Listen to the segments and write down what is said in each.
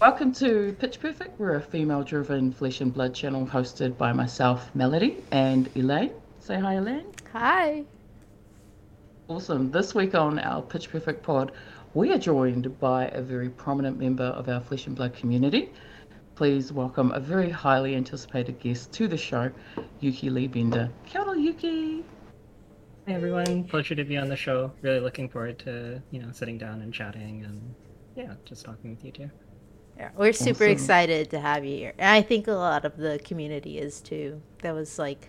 Welcome to Pitch Perfect. We're a female driven flesh and blood channel hosted by myself, Melody, and Elaine. Say hi, Elaine. Hi. Awesome. This week on our Pitch Perfect pod, we are joined by a very prominent member of our flesh and blood community. Please welcome a very highly anticipated guest to the show, Yuki Lee Bender. Kia ora, Yuki. Hey everyone, pleasure to be on the show. Really looking forward to you know sitting down and chatting and yeah, just talking with you too. Yeah, we're super Awesome. excited to have you here. And I think a lot of the community is too. That was like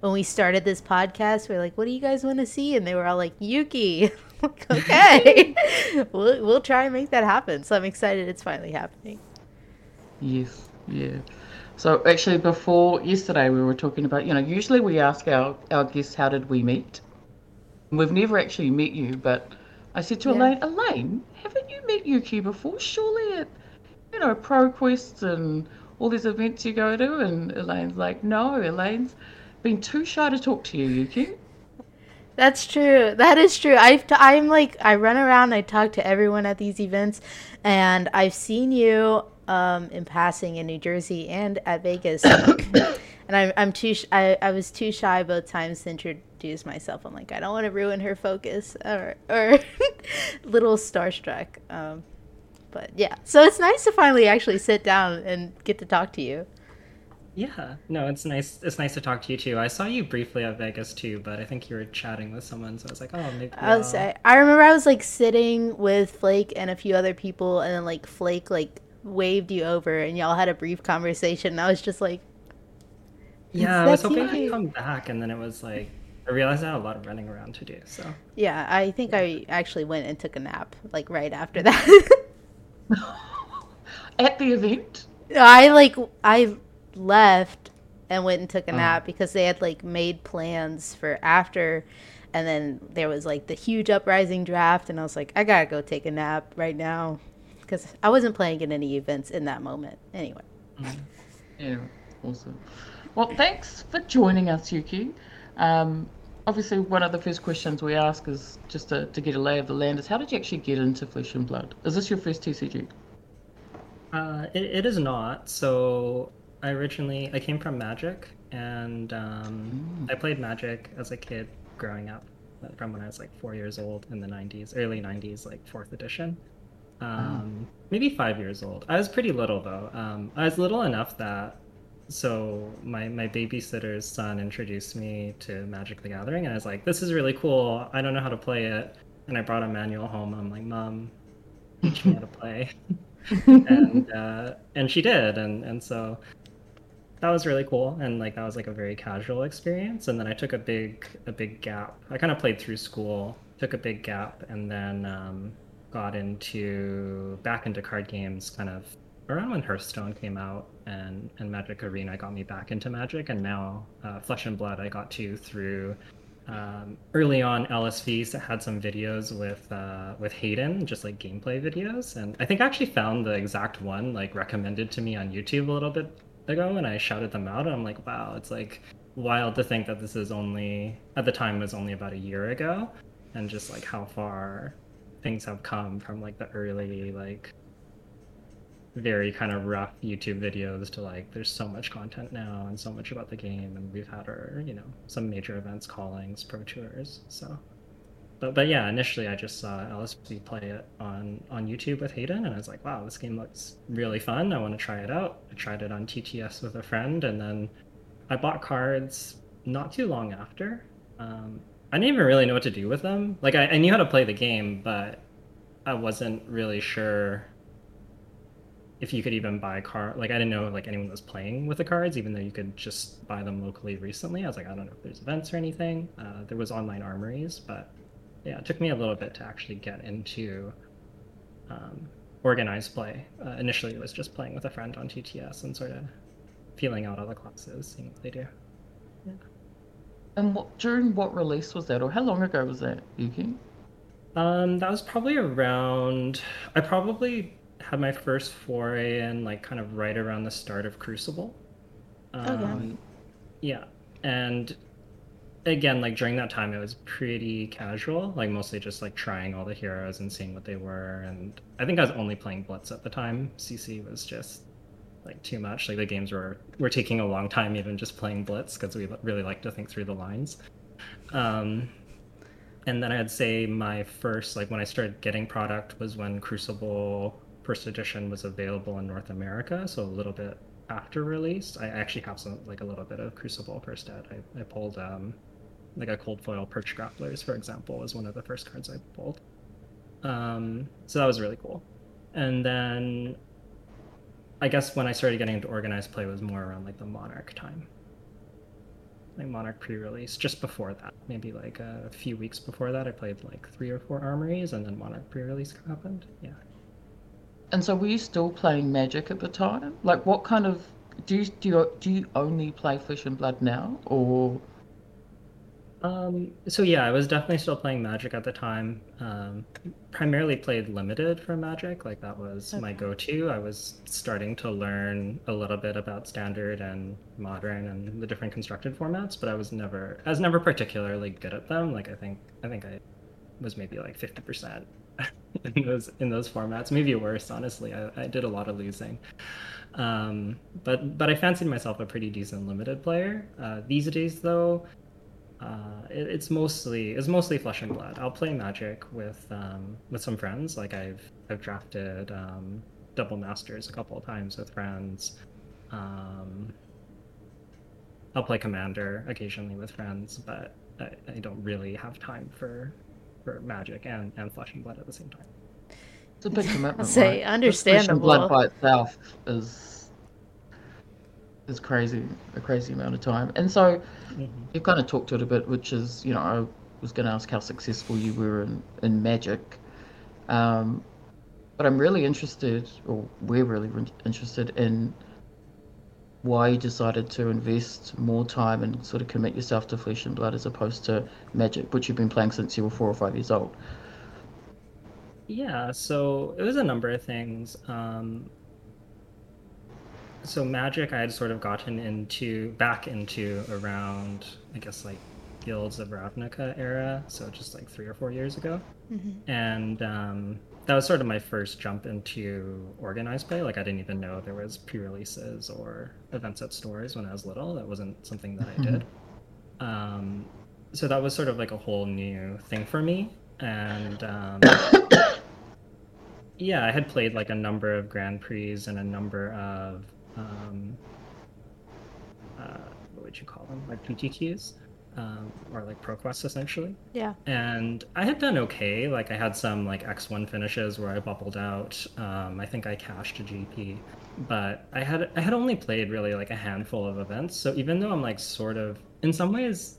when we started this podcast, we are like, what do you guys want to see? And they were all like, Yuki. like, okay. we'll, we'll try and make that happen. So I'm excited it's finally happening. Yes, yeah. So actually, before yesterday, we were talking about, you know, usually we ask our, our guests, how did we meet? We've never actually met you, but I said to Yeah. Elaine, Elaine, haven't you met Yuki before? Surely at, you know, ProQuest and all these events you go to? And Elaine's like, no, Elaine's been too shy to talk to you, Yuki. That's true. That is true. I've t- I'm like I run around. I talk to everyone at these events, and I've seen you um, in passing in New Jersey and at Vegas. and I'm I'm too sh- I I was too shy both times to introduce myself. I'm like I don't want to ruin her focus or or little starstruck. Um, but yeah, so it's nice to finally actually sit down and get to talk to you. Yeah, no, it's nice. It's nice to talk to you too. I saw you briefly at Vegas too, but I think you were chatting with someone, so I was like, oh, maybe. I was I'll- say I remember I was like sitting with Flake and a few other people, and then like Flake like waved you over, and y'all had a brief conversation. And I was just like, Yeah, I was hoping you. to come back, and then it was like I realized I had a lot of running around to do. So yeah, I think I actually went and took a nap like right after that. At the event? I like I left and went and took a Oh. nap because they had like made plans for after and then there was like the huge uprising draft and I was like I got to go take a nap right now cuz I wasn't playing in any events in that moment. Anyway. Yeah, awesome. Well, thanks for joining us, Yuki. Um, obviously, one of the first questions we ask is just to, to get a lay of the land is how did you actually get into Flesh and Blood? Is this your first TCG? Uh, it, it is not. So I originally I came from Magic, and um, I played Magic as a kid growing up, from when I was like four years old in the '90s, early '90s, like fourth edition. Um, Maybe five years old. I was pretty little though. Um, I was little enough that so my my babysitter's son introduced me to Magic the Gathering, and I was like, "This is really cool. I don't know how to play it." And I brought a manual home. I'm like, "Mom, teach me how to play." and uh, and she did, and and so that was really cool, and like that was like a very casual experience. And then I took a big a big gap. I kind of played through school, took a big gap, and then um, got into back into card games, kind of around when Hearthstone came out, and and Magic Arena got me back into Magic, and now uh, Flesh and Blood I got to through um, early on LSV's that had some videos with uh, with Hayden, just like gameplay videos, and I think I actually found the exact one like recommended to me on YouTube a little bit ago, and I shouted them out, and I'm like, wow, it's like wild to think that this is only at the time was only about a year ago, and just like how far things have come from like the early like very kind of rough YouTube videos to like there's so much content now and so much about the game and we've had our you know some major events callings pro tours so. But but yeah initially I just saw LSV play it on on YouTube with Hayden and I was like wow this game looks really fun. I want to try it out. I tried it on TTS with a friend and then I bought cards not too long after. Um, I didn't even really know what to do with them. Like I, I knew how to play the game but I wasn't really sure if you could even buy a card, like I didn't know like anyone was playing with the cards, even though you could just buy them locally recently. I was like, I don't know if there's events or anything. Uh, there was online armories, but yeah, it took me a little bit to actually get into um, organized play. Uh, initially, it was just playing with a friend on TTS and sort of feeling out all the classes, seeing what they do. yeah. And what, during what release was that, or how long ago was that, Yuki? Um, that was probably around. I probably had my first foray in like kind of right around the start of Crucible. Okay. Um, Yeah, and again, like during that time, it was pretty casual, like mostly just like trying all the heroes and seeing what they were. And I think I was only playing Blitz at the time. CC was just like too much. Like the games were were taking a long time, even just playing Blitz, because we really like to think through the lines. Um, and then I'd say my first, like when I started getting product, was when Crucible First Edition was available in North America, so a little bit after release. I actually have some like a little bit of Crucible First Ed. I, I pulled um, like a cold foil Perch Grapplers, for example, was one of the first cards I pulled. Um, so that was really cool. And then I guess when I started getting into organized play was more around like the Monarch time. Like Monarch pre-release, just before that, maybe like a few weeks before that, I played like three or four armories, and then Monarch pre-release happened. Yeah. And so, were you still playing Magic at the time? Like, what kind of do you do you, do you only play Flesh and Blood now, or um, so yeah, I was definitely still playing Magic at the time. Um, primarily played limited for Magic, like that was okay. my go-to. I was starting to learn a little bit about standard and modern and the different constructed formats, but I was never, I was never particularly good at them. Like I think, I think I was maybe like fifty percent in those in those formats, maybe worse. Honestly, I, I did a lot of losing. Um, but but I fancied myself a pretty decent limited player. Uh, these days, though uh, it, it's mostly it's mostly flesh and blood. I'll play Magic with um, with some friends. Like I've I've drafted um, double masters a couple of times with friends. Um, I'll play Commander occasionally with friends, but I, I, don't really have time for for Magic and, and Flesh and Blood at the same time. It's a big commitment. I'll say right? understandable. Flesh and Blood by itself is is crazy, a crazy amount of time. And so mm-hmm. you've kind of talked to it a bit, which is, you know, I was going to ask how successful you were in, in Magic. Um, but I'm really interested, or we're really interested in why you decided to invest more time and sort of commit yourself to Flesh and Blood as opposed to Magic, which you've been playing since you were four or five years old. Yeah, so it was a number of things. Um, so magic I had sort of gotten into back into around I guess like Guilds of Ravnica era, so just like three or four years ago, mm-hmm. and um, that was sort of my first jump into organized play. Like I didn't even know there was pre-releases or events at stores when I was little. That wasn't something that I did. Um, so that was sort of like a whole new thing for me, and um, yeah, I had played like a number of Grand Prix and a number of um, uh, what would you call them? Like PTQs, um, or like ProQuests essentially. Yeah. And I had done okay. Like I had some like X1 finishes where I bubbled out. Um, I think I cashed a GP, but I had I had only played really like a handful of events. So even though I'm like sort of in some ways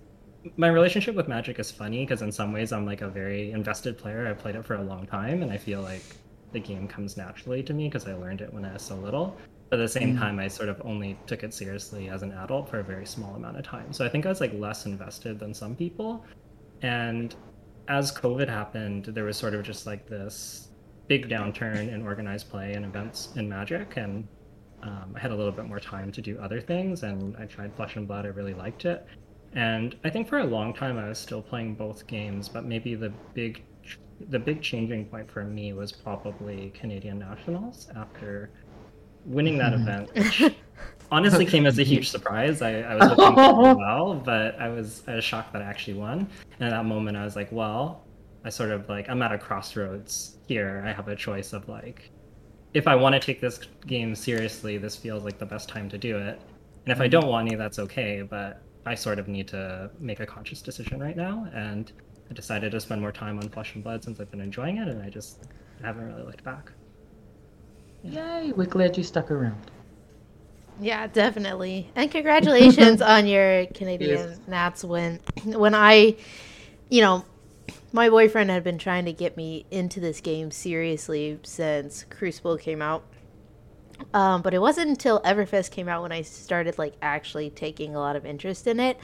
my relationship with Magic is funny because in some ways I'm like a very invested player. I played it for a long time, and I feel like the game comes naturally to me because I learned it when I was so little at the same mm. time i sort of only took it seriously as an adult for a very small amount of time. So i think i was like less invested than some people. And as covid happened there was sort of just like this big downturn in organized play and events in magic. And um, i had a little bit more time to do other things and i tried flesh and blood. I really liked it. And i think for a long time i was still playing both games but maybe the big the big changing point for me was probably canadian nationals after winning that hmm. event, which honestly came as a huge surprise. I, I was hoping to well, but I was I was shocked that I actually won. And at that moment, I was like, well, I sort of like I'm at a crossroads here. I have a choice of like, if I want to take this game seriously, this feels like the best time to do it. And if I hmm. don't want to, that's okay. But I sort of need to make a conscious decision right now. And I decided to spend more time on Flesh and Blood since I've been enjoying it, and I just haven't really looked back. Yay, we're glad you stuck around. Yeah, definitely. And congratulations on your Canadian yes. Nats win. When I, you know, my boyfriend had been trying to get me into this game seriously since Crucible came out. Um, but it wasn't until Everfest came out when I started like actually taking a lot of interest in it.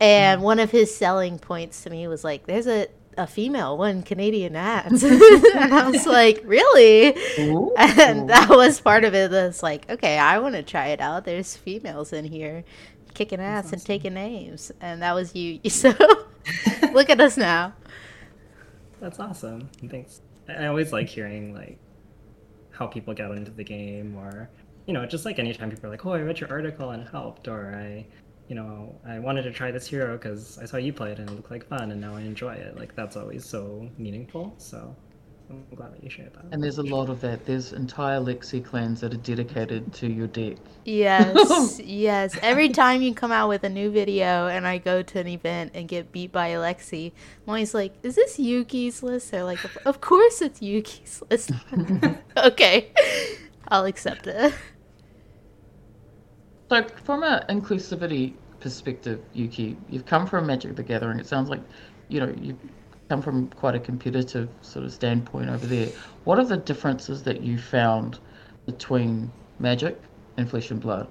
And mm. one of his selling points to me was like, "There's a a female won Canadian Nats. and I was like, really? Ooh. And that was part of it. That's like, okay, I want to try it out. There's females in here. kicking ass awesome. and taking names, and that was you. So look at us now. That's awesome. Thanks. I always like hearing like how people get into the game, or you know, just like anytime people are like, "Oh, I read your article and helped," or I, you know, I wanted to try this hero because I saw you play it and it looked like fun, and now I enjoy it. Like that's always so meaningful. So I'm glad that you shared that. And there's a lot of that. There's entire Lexi clans that are dedicated to your deck. Yes, yes. Every time you come out with a new video and I go to an event and get beat by Alexi, I'm always like, is this Yuki's list? They're like, of course it's Yuki's list. okay, I'll accept it. So, from an inclusivity perspective, Yuki, you've come from Magic the Gathering. It sounds like, you know, you come from quite a competitive sort of standpoint over there. What are the differences that you found between Magic and Flesh and Blood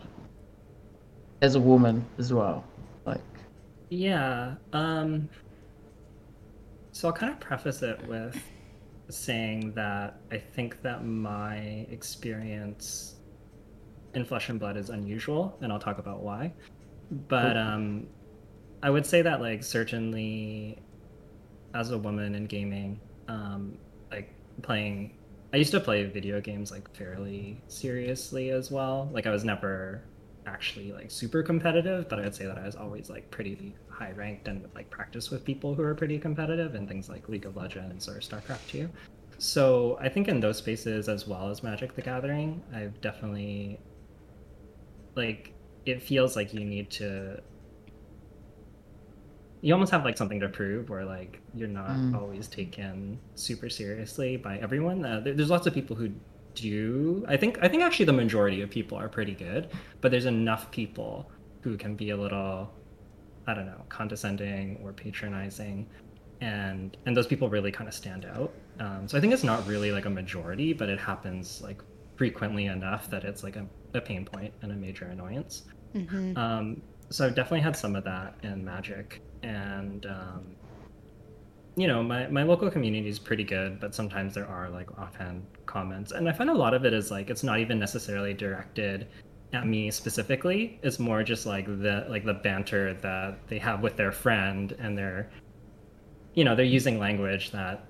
as a woman as well? Like, yeah. Um, so I'll kind of preface it with saying that I think that my experience in Flesh and Blood is unusual, and I'll talk about why. But um, I would say that like certainly as a woman in gaming, um, like playing. I used to play video games like fairly seriously as well. Like I was never actually like super competitive, but I'd say that I was always like pretty high ranked and would like practice with people who are pretty competitive and things like League of Legends or StarCraft 2. So I think in those spaces as well as Magic the Gathering, I've definitely like it feels like you need to you almost have like something to prove where like you're not mm. always taken super seriously by everyone. Uh, there, there's lots of people who do. I think i think actually the majority of people are pretty good but there's enough people who can be a little i don't know condescending or patronizing and and those people really kind of stand out. Um, so i think it's not really like a majority but it happens like frequently enough that it's like a, a pain point and a major annoyance mm-hmm. um, so I've definitely had some of that in Magic, and um, you know, my my local community is pretty good, but sometimes there are like offhand comments, and I find a lot of it is like it's not even necessarily directed at me specifically. It's more just like the like the banter that they have with their friend, and they're, you know, they're using language that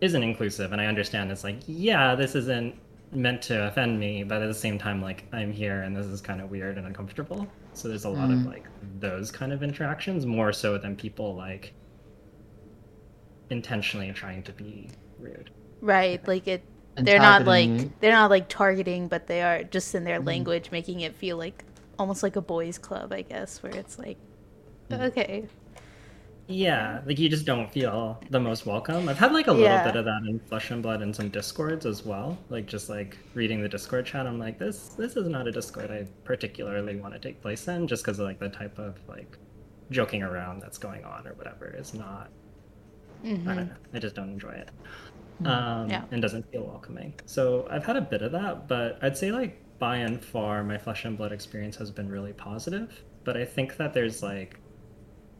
isn't inclusive, and I understand it's like, yeah, this isn't meant to offend me, but at the same time, like I'm here and this is kind of weird and uncomfortable. So there's a lot mm. of like those kind of interactions more so than people like intentionally trying to be rude. Right, like it. And they're not like they're not like targeting, but they are just in their mm. language, making it feel like almost like a boys' club, I guess, where it's like, mm. okay, yeah, like you just don't feel the most welcome. I've had like a little yeah. bit of that in Flesh and Blood and some discords as well. Like just like reading the Discord chat, I'm like, this this is not a Discord I particularly want to take place in, just because like the type of like joking around that's going on or whatever is not. Mm-hmm. I don't know. I just don't enjoy it, mm-hmm. um, yeah. and doesn't feel welcoming. So I've had a bit of that, but I'd say like by and far, my Flesh and Blood experience has been really positive. But I think that there's like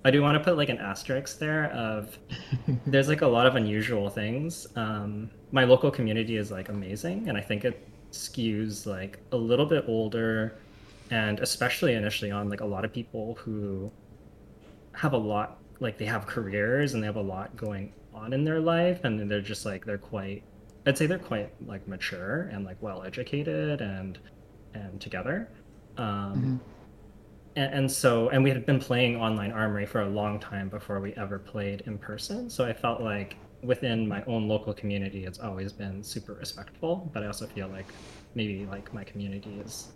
I do want to put like an asterisk there of there's like a lot of unusual things. Um, my local community is like amazing, and I think it skews like a little bit older, and especially initially on like a lot of people who have a lot like they have careers and they have a lot going on in their life, and they're just like they're quite I'd say they're quite like mature and like well educated and and together. Um, mm-hmm and, and, so and we had been playing online armory for a long time before we ever played in person. So i felt like within my own local community it's always been super respectful but i also feel like maybe like my community is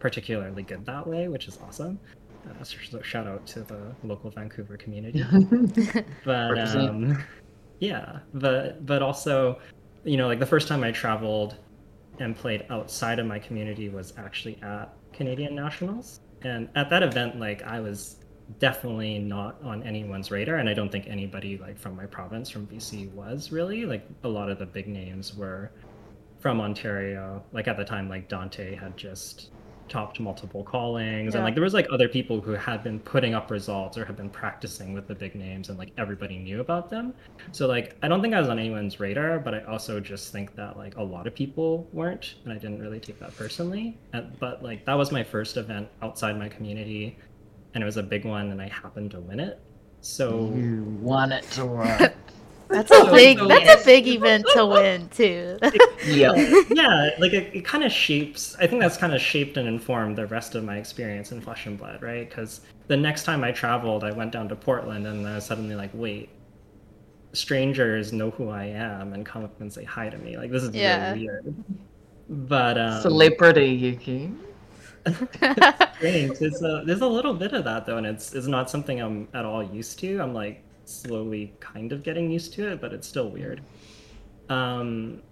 particularly good that way which is awesome. Uh, so shout out to the local vancouver community. But um, yeah but but also you know like the first time i traveled and played outside of my community was actually at canadian nationals and at that event like i was definitely not on anyone's radar and i don't think anybody like from my province from bc was really. Like a lot of the big names were from ontario. Like at the time like dante had just topped multiple callings, Yeah. and like there was like other people who had been putting up results or had been practicing with the big names, and like everybody knew about them. So like I don't think I was on anyone's radar, but I also just think that like a lot of people weren't, and I didn't really take that personally. And, but like that was my first event outside my community, and it was a big one, and I happened to win it. So You won it, alright. That's a big. so That's yes. a big event to win too. yeah. yeah, like it, it kind of shapes. I think that's kind of shaped and informed the rest of my experience in Flesh and Blood, right? Because the next time I traveled, I went down to Portland, and I was suddenly like, wait, strangers know who I am and come up and say hi to me. Like this is Yeah. really weird. But um, Celebrity, Yuki. strange. There's a there's a little bit of that though, and it's it's not something I'm at all used to. I'm like slowly kind of getting used to it, but it's still weird. Um,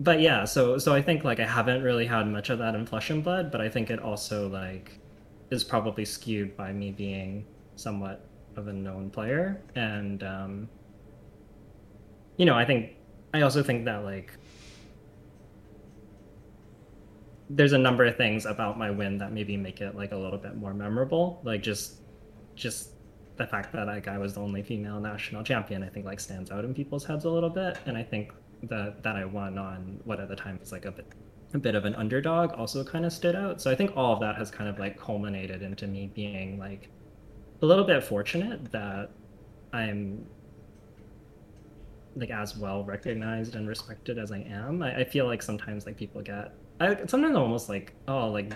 but yeah, so so I think like I haven't really had much of that in Flesh and Blood, but I think it also like is probably skewed by me being somewhat of a known player, and um, you know, I think I also think that like there's a number of things about my win that maybe make it like a little bit more memorable. Like just just the fact that like I was the only female national champion, I think like stands out in people's heads a little bit. And I think that that I won on what at the time was like a bit a bit of an underdog also kind of stood out. So I think all of that has kind of like culminated into me being like a little bit fortunate that I'm like as well recognized and respected as I am. I, I feel like sometimes like people get I sometimes I'm almost like, oh like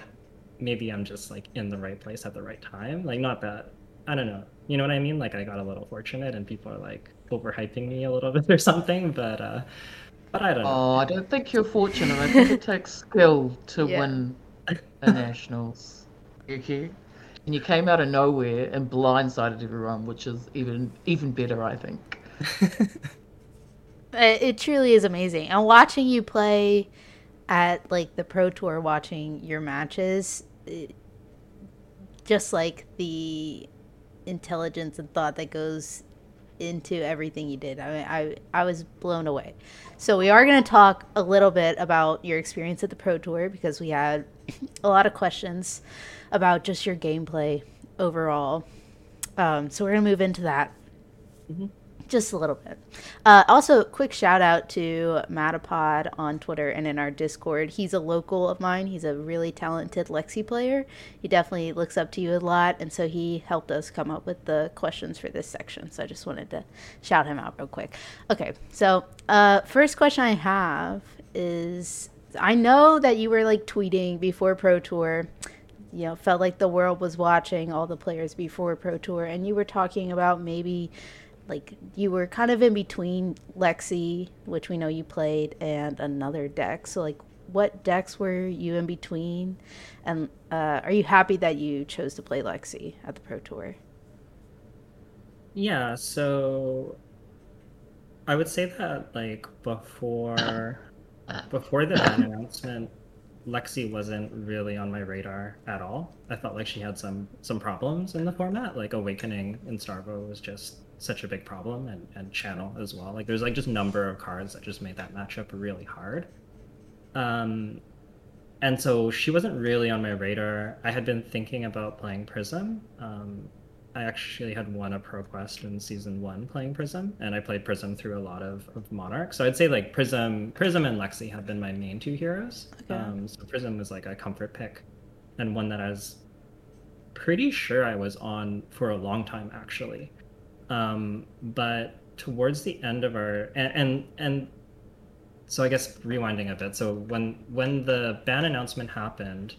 maybe I'm just like in the right place at the right time. Like not that I don't know. You know what I mean? Like I got a little fortunate and people are like overhyping me a little bit or something, but uh but I don't know. Oh, I don't think you're fortunate. I think it takes skill to Yeah. win the nationals, Yuki. And you came out of nowhere and blindsided everyone, which is even even better, I think. It, it truly is amazing. And watching you play at like the pro tour, watching your matches, it- just like the intelligence and thought that goes into everything you did. I mean, I I was blown away. So we are going to talk a little bit about your experience at the pro tour because we had a lot of questions about just your gameplay overall. Um, so we're going to move into that just a little bit. Uh, also, quick shout out to Matapod on Twitter and in our Discord. He's a local of mine. He's a really talented Lexi player. He definitely looks up to you a lot, and so he helped us come up with the questions for this section. So I just wanted to shout him out real quick. Okay, so uh, first question I have is I know that you were like tweeting before Pro Tour you know felt like the world was watching all the players before pro tour and you were talking about maybe like you were kind of in between lexi which we know you played and another deck so like what decks were you in between and uh, are you happy that you chose to play lexi at the pro tour Yeah, so I would say that like before before the announcement, Lexi wasn't really on my radar at all. I felt like she had some some problems in the format. Like Awakening in Starvo was just such a big problem and, and Channel as well. Like there's like just number of cards that just made that matchup really hard. Um and so she wasn't really on my radar. I had been thinking about playing Prism. Um, I actually had won a pro quest in season one playing Prism, and I played Prism through a lot of, of Monarch. So I'd say like Prism, Prism and Lexi have been my main two heroes. Okay. Um, so Prism was like a comfort pick, and one that I was pretty sure I was on for a long time actually. Um, but towards the end of our and, and and so I guess rewinding a bit. So when when the ban announcement happened,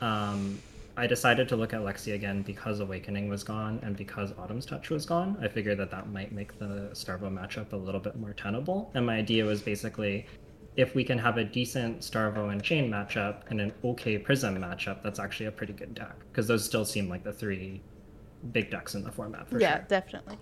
um, I decided to look at Lexi again because Awakening was gone and because Autumn's Touch was gone. I figured that that might make the Starvo matchup a little bit more tenable. And my idea was basically, if we can have a decent Starvo and Chane matchup and an okay Prism matchup, that's actually a pretty good deck because those still seem like the three big decks in the format for yeah sure. definitely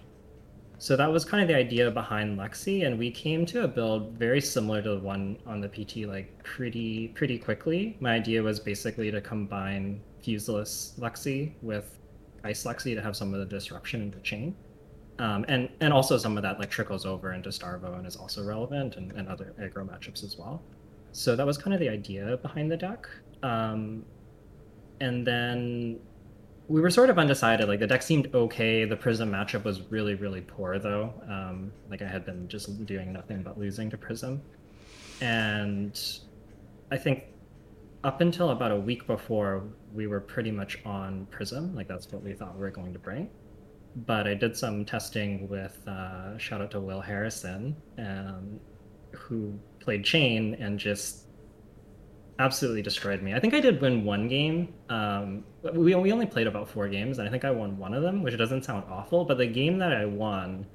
So that was kind of the idea behind Lexi, and we came to a build very similar to the one on the PT like pretty pretty quickly. My idea was basically to combine Fuseless Lexi with Ice Lexi to have some of the disruption in the Chane. Um, and and also some of that like trickles over into Starvo and is also relevant and, and other aggro matchups as well. So that was kind of the idea behind the deck. Um, and then we were sort of undecided. Like the deck seemed okay. The Prism matchup was really, really poor though. Um, like I had been just doing nothing but losing to Prism, and I think up until about a week before, we were pretty much on Prism. Like that's what we thought we were going to bring. But I did some testing with uh, shout out to Will Harrison, um, who played Chane and just absolutely destroyed me. I think I did win one game. Um, we, we only played about four games, and I think I won one of them, which doesn't sound awful. But the game that I won,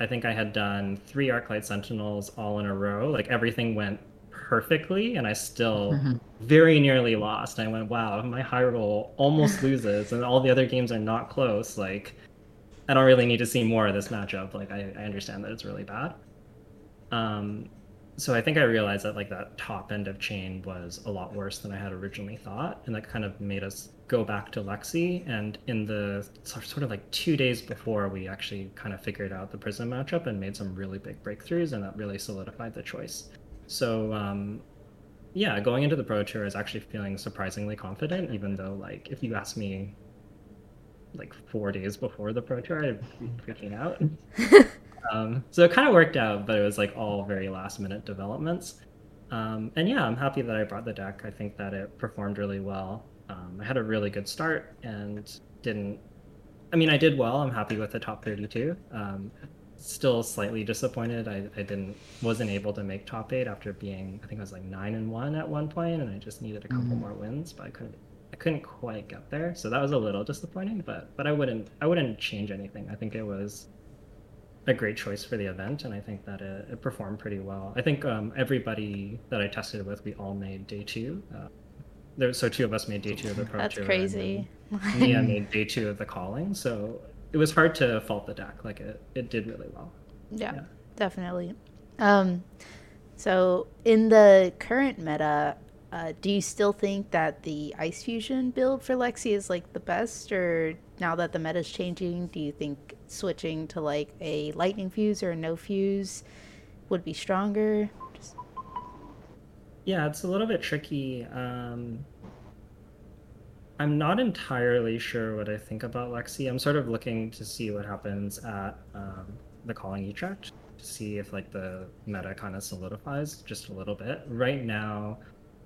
I think I had done three Arclight Sentinels all in a row. Like everything went perfectly, and I still mm-hmm. very nearly lost. And I went, wow, my high roll almost loses, and all the other games are not close. Like, I don't really need to see more of this matchup. Like, I, I understand that it's really bad. Um, so I think I realized that like that top end of Chane was a lot worse than I had originally thought, and that kind of made us go back to Lexi. And in the sort of like two days before, we actually kind of figured out the Prism matchup and made some really big breakthroughs, and that really solidified the choice. So um, yeah, going into the Pro Tour is actually feeling surprisingly confident, even though like if you ask me like four days before the Pro Tour, I'd be freaking out. Um, so it kind of worked out, but it was like all very last minute developments. Um, and yeah, I'm happy that I brought the deck. I think that it performed really well. Um, I had a really good start and didn't. I mean, I did well. I'm happy with the top 32. Um, still slightly disappointed. I, I didn't wasn't able to make top eight after being I think I was like nine and one at one point, and I just needed a couple mm-hmm. more wins, but I couldn't I couldn't quite get there. So that was a little disappointing. But but I wouldn't I wouldn't change anything. I think it was a great choice for the event, and I think that it, it performed pretty well. I think um, everybody that I tested with, we all made day two. Uh, there, so two of us made day two of the pro That's tour. crazy. Mia made day two of the calling, so it was hard to fault the deck. Like it, it did really well. Yeah, yeah. definitely. Um, so in the current meta, uh, do you still think that the Ice Fusion build for Lexi is like the best, or now that the meta is changing, do you think switching to like a lightning fuse or a no fuse would be stronger? Just... Yeah, it's a little bit tricky. Um, I'm not entirely sure what I think about Lexi. I'm sort of looking to see what happens at um, the calling Utrecht to see if like the meta kind of solidifies just a little bit. Right now,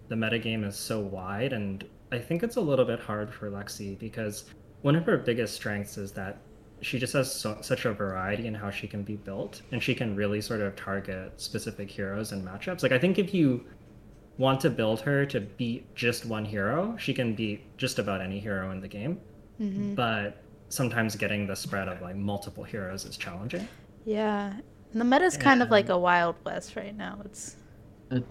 the meta game is so wide, and I think it's a little bit hard for Lexi because one of her biggest strengths is that she just has so, such a variety in how she can be built, and she can really sort of target specific heroes and matchups. Like I think if you want to build her to beat just one hero, she can beat just about any hero in the game. Mm-hmm. But sometimes getting the spread of like multiple heroes is challenging. Yeah, and the is kind of like a wild west right now. It's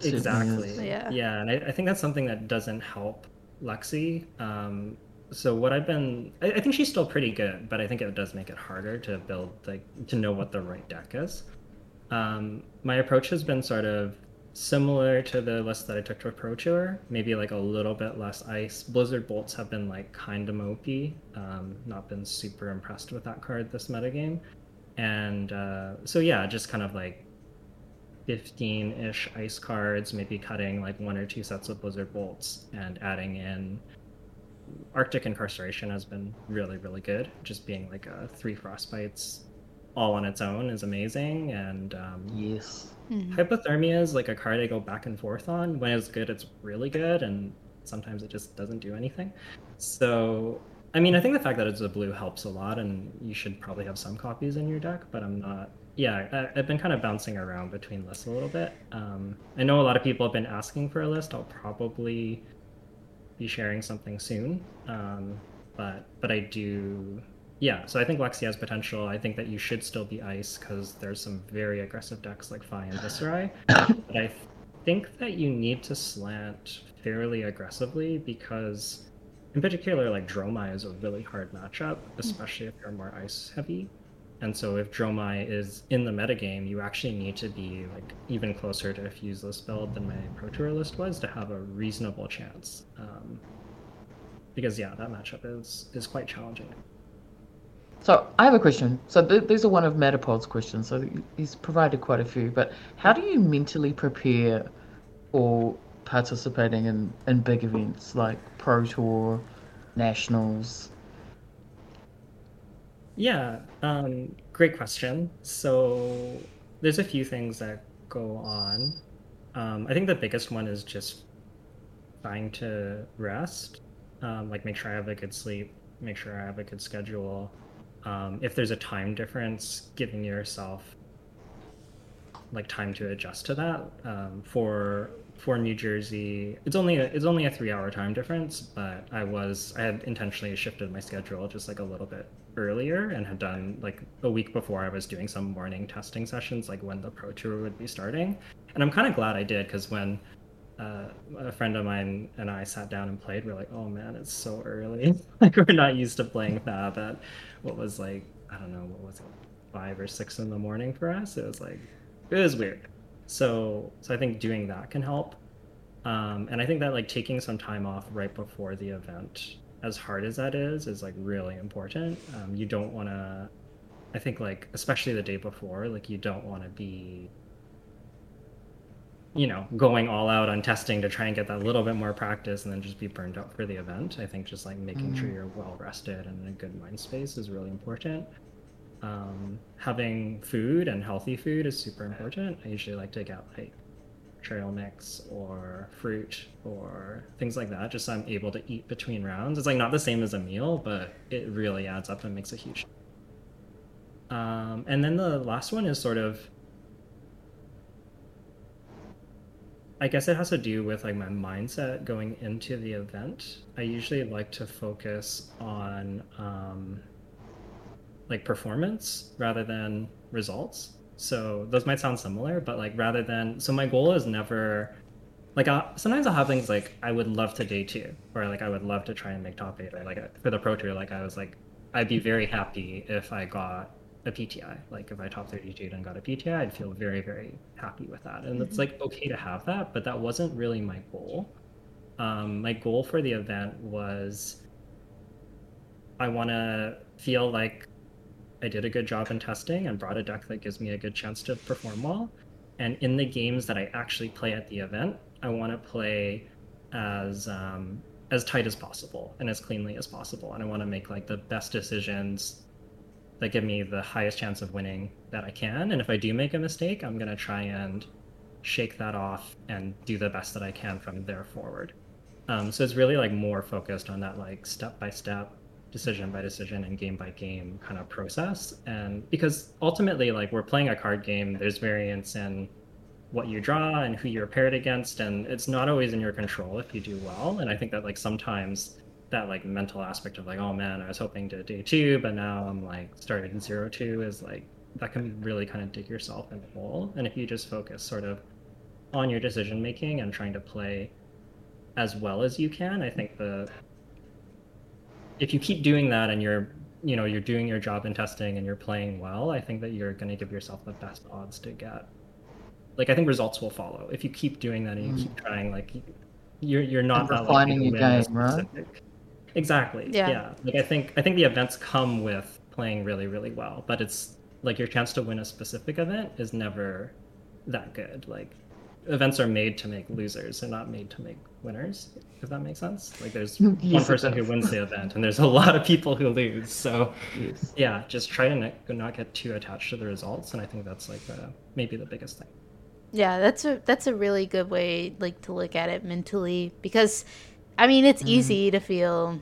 exactly yeah yeah, and I, I, think that's something that doesn't help Lexi. Um, so what I've been, I, I, think she's still pretty good, but I think it does make it harder to build like to know what the right deck is. Um, my approach has been sort of similar to the list that I took to Pro Tour, maybe like a little bit less ice. Blizzard Bolts have been like kind of mopey. Um, not been super impressed with that card this metagame. And uh, so yeah, just kind of like 15-ish ice cards, maybe cutting like one or two sets of Blizzard Bolts and adding in Arctic Incarceration has been really, really good. Just being like a three frostbites all on its own is amazing. And um, yes, mm-hmm. hypothermia is like a card I go back and forth on. When it's good, it's really good, and sometimes it just doesn't do anything. So, I mean, I think the fact that it's a blue helps a lot, and you should probably have some copies in your deck. But I'm not. Yeah, I, have been kind of bouncing around between lists a little bit. Um, I know a lot of people have been asking for a list. I'll probably be sharing something soon. Um, but but I do yeah, so I think Lexi has potential. I think that you should still be ice because there's some very aggressive decks like Fai and Viserai. but I think that you need to slant fairly aggressively because, in particular, like Dromai is a really hard matchup, especially if you're more ice heavy. And so if Dromai is in the metagame, you actually need to be like even closer to a fuseless build than my Pro Tour list was to have a reasonable chance. Um, because yeah, that matchup is is quite challenging. So I have a question. So th- these are one of Metapod's questions. So he's provided quite a few. But how do you mentally prepare for participating in, in big events like Pro Tour nationals? Yeah, um, great question. So there's a few things that go on. Um, I think the biggest one is just trying to rest, um, like make sure I have a good sleep, make sure I have a good schedule. Um, if there's a time difference, giving yourself like time to adjust to that. Um, for for New Jersey, it's only a, it's only a three hour time difference, but I was I had intentionally shifted my schedule just like a little bit earlier and had done like a week before I was doing some morning testing sessions, like when the pro tour would be starting. And I'm kind of glad I did because when uh, a friend of mine and I sat down and played, we are like, oh man, it's so early. like we're not used to playing Fab at what was like I don't know what was it five or six in the morning for us. It was like it was weird. So so I think doing that can help. Um, and I think that like taking some time off right before the event, as hard as that is, is like really important. Um, you don't want to. I think like especially the day before, like you don't want to be you know, going all out on testing to try and get that little bit more practice and then just be burned out for the event. I think just like making mm. sure you're well rested and in a good mind space is really important. Um, having food and healthy food is super important. I usually like to get like trail mix or fruit or things like that, just so I'm able to eat between rounds. It's like not the same as a meal, but it really adds up and makes a huge. Um, and then the last one is sort of, I guess it has to do with like my mindset going into the event. I usually like to focus on um, like performance rather than results. So those might sound similar, but like rather than so my goal is never like i sometimes I'll have things like I would love to day two, or like I would love to try and make top eight, or like for the pro tour, like I was like I'd be very happy if I got a PTI. Like if I top 32 and got a PTI, I'd feel very very happy with that, and mm-hmm. it's like okay to have that, but that wasn't really my goal. Um, my goal for the event was I want to feel like I did a good job in testing and brought a deck that gives me a good chance to perform well. And in the games that I actually play at the event, I want to play as um, as tight as possible and as cleanly as possible. And I want to make like the best decisions that give me the highest chance of winning that I can. And if I do make a mistake, I'm gonna try and shake that off and do the best that I can from there forward. Um, so it's really like more focused on that like step by step decision by decision and game by game kind of process. And because ultimately like we're playing a card game there's variance in what you draw and who you're paired against and it's not always in your control if you do well. And i think that like sometimes that like mental aspect of like oh man i was hoping to day two but now i'm like starting zero two is like that can really kind of dig yourself in the hole. And if you just focus sort of on your decision making and trying to play as well as you can i think the if you keep doing that and you're you know you're doing your job in testing and you're playing well i think that you're going to give yourself the best odds to get. Like i think results will follow. If you keep doing that and you mm. keep trying like you're you're not that refining your game right? exactly yeah. yeah. Like i think i think the events come with playing really really well but it's like your chance to win a specific event is never that good. Like events are made to make losers they're not made to make winners if that makes sense. Like there's yes, one person who wins the event and there's a lot of people who lose. So yes. yeah just try to not, not get too attached to the results and i think that's like maybe the biggest thing. Yeah that's a that's a really good way like to look at it mentally because i mean it's mm. easy to feel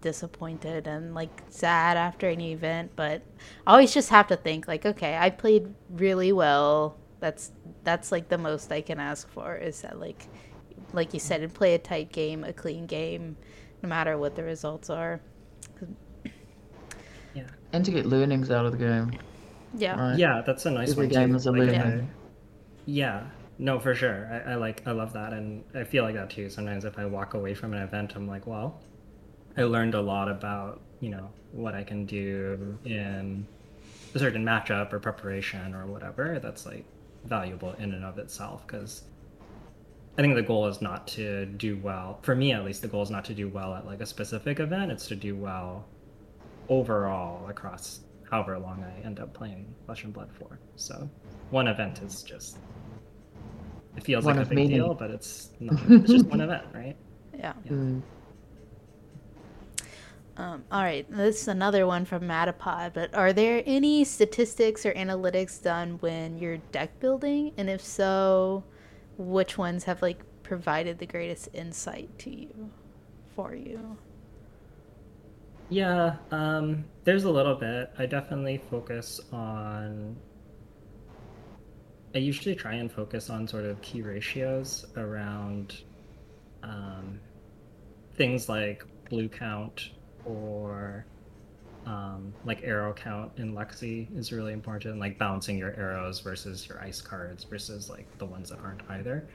disappointed and like sad after any event but I always just have to think like okay i played really well. That's that's like the most I can ask for is that like like you said, and play a tight game, a clean game, no matter what the results are. Yeah, and to get learnings out of the game. Yeah, right? yeah, that's a nice Every one game too. Is a like, learning. yeah. no, for sure. I, I like I love that, and I feel like that too. Sometimes if I walk away from an event, I'm like, well, I learned a lot about you know what I can do in a certain matchup or preparation or whatever. That's like valuable in and of itself because I think the goal is not to do well. For me, at least, the goal is not to do well at like a specific event. It's to do well overall across however long I end up playing Flesh and Blood for. So one event is just it feels one like a big deal, but it's not. It's just one event, right? Yeah. yeah. Mm. Um, all right, this is another one from Matapod. But are there any statistics or analytics done when you're deck building? And if so, which ones have like provided the greatest insight to you, for you? Yeah, um, there's a little bit. I definitely focus on. I usually try and focus on sort of key ratios around um, things like blue count or um, like arrow count in Lexi is really important, like balancing your arrows versus your ice cards versus like the ones that aren't either.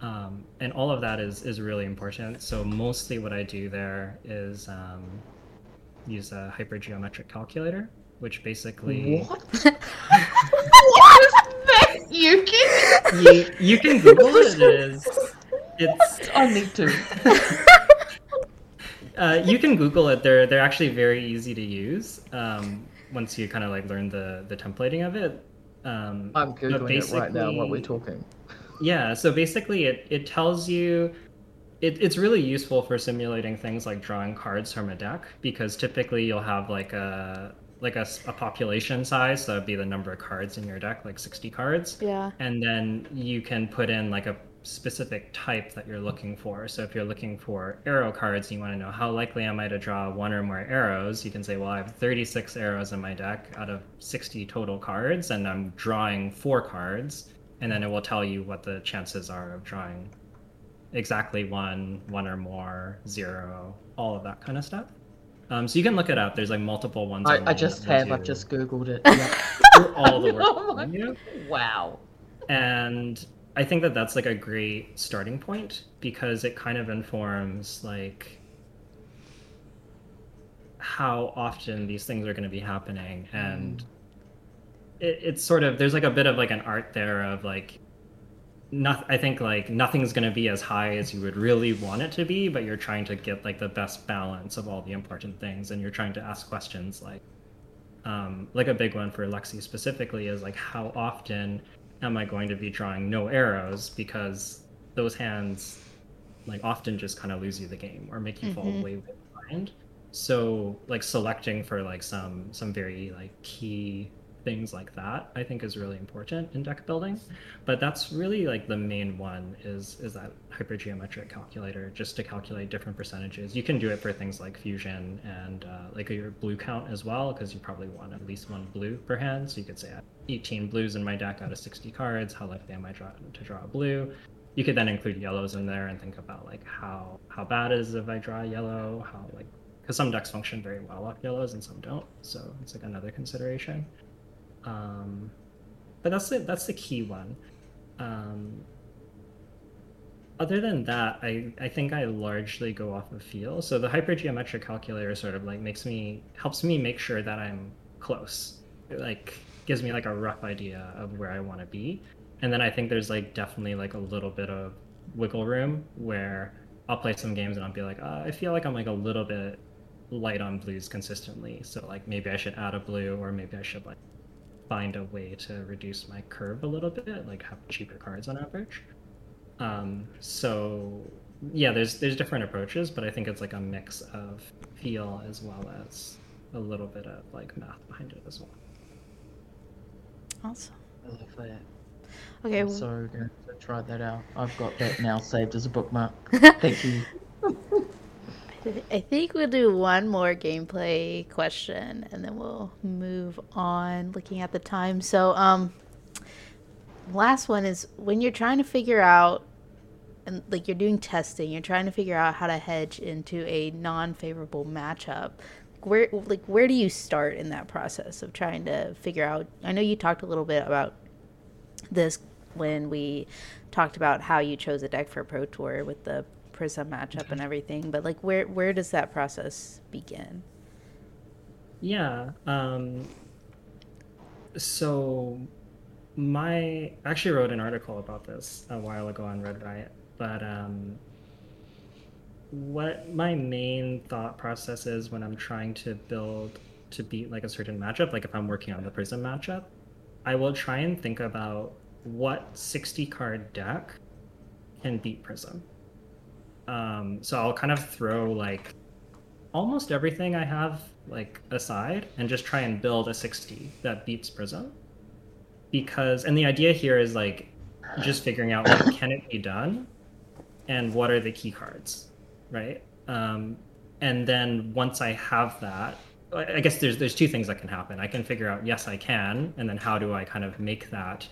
Um, and all of that is is really important. So mostly what I do there is um, use a hypergeometric calculator, which basically What? what is that? You can. you, you can Google it. It is it's I need to. Uh, you can Google it. They're they're actually very easy to use. Um, once you kind of like learn the the templating of it. Um, I'm but googling it right now while we're talking. Yeah, so basically it, it tells you it, it's really useful for simulating things like drawing cards from a deck because typically you'll have like a like a population size, so that'd be the number of cards in your deck, like 60 cards. Yeah. And then you can put in like a specific type that you're looking for. So if you're looking for arrow cards, and you want to know how likely am I to draw one or more arrows, you can say, well, I have 36 arrows in my deck out of 60 total cards, and I'm drawing four cards and then it will tell you what the chances are of drawing exactly one, one or more, zero, all of that kind of stuff. Um, so you can look it up. There's like multiple ones. I, I just have. do- I've just googled it. Yeah. all the work Oh my- wow. And I think that that's like a great starting point because it kind of informs like how often these things are going to be happening. And it, it's sort of there's like a bit of like an art there of like not i think like nothing's going to be as high as you would really want it to be but you're trying to get like the best balance of all the important things and you're trying to ask questions like um, like a big one for lexi specifically is like how often am i going to be drawing no arrows because those hands like often just kind of lose you the game or make you fall Mhm. way way behind so like selecting for like some some very like key things like that i think is really important in deck building. But that's really like the main one is is that hypergeometric calculator just to calculate different percentages. You can do it for things like fusion and uh, like your blue count as well because you probably want at least one blue per hand. So you could say 18 blues in my deck out of 60 cards. How likely am i draw, to draw a blue? You could then include yellows in there and think about like how how bad is if i draw yellow? How like because some decks function very well off yellows and some don't. So it's like another consideration um, but that's it that's the key one. Um, other than that I, I think i largely go off of feel. So the hypergeometric calculator sort of like makes me helps me make sure that i'm close. It, like gives me like a rough idea of where i want to be. And then i think there's like definitely like a little bit of wiggle room where i'll play some games and i'll be like uh, i feel like i'm like a little bit light on blues consistently. So like maybe i should add a blue or maybe i should like find a way to reduce my curve a little bit like have cheaper cards on average um, so yeah there's there's different approaches but i think it's like a mix of feel as well as a little bit of like math behind it as well Awesome. I love that. Okay. I'm w- so going to try that out. I've got that now saved as a bookmark. Thank you. I think we'll do one more gameplay question and then we'll move on looking at the time. So, um last one is when you're trying to figure out and like you're doing testing, you're trying to figure out how to hedge into a non-favorable matchup. Where like where do you start in that process of trying to figure out I know you talked a little bit about this when we talked about how you chose a deck for Pro Tour with the Prism matchup and everything, but like where where does that process begin? Yeah. Um, so my I actually wrote an article about this a while ago on Red Riot, but um, what my main thought process is when I'm trying to build to beat like a certain matchup, like if I'm working on the Prism matchup, I will try and think about what 60 card deck can beat Prism. Um, so I'll kind of throw like almost everything I have like aside and just try and build a 60 that beats Prism. Because and the idea here is like just figuring out like can it be done and what are the key cards, right? Um, and then once I have that, I guess there's there's two things that can happen. I can figure out yes I can, and then how do I kind of make that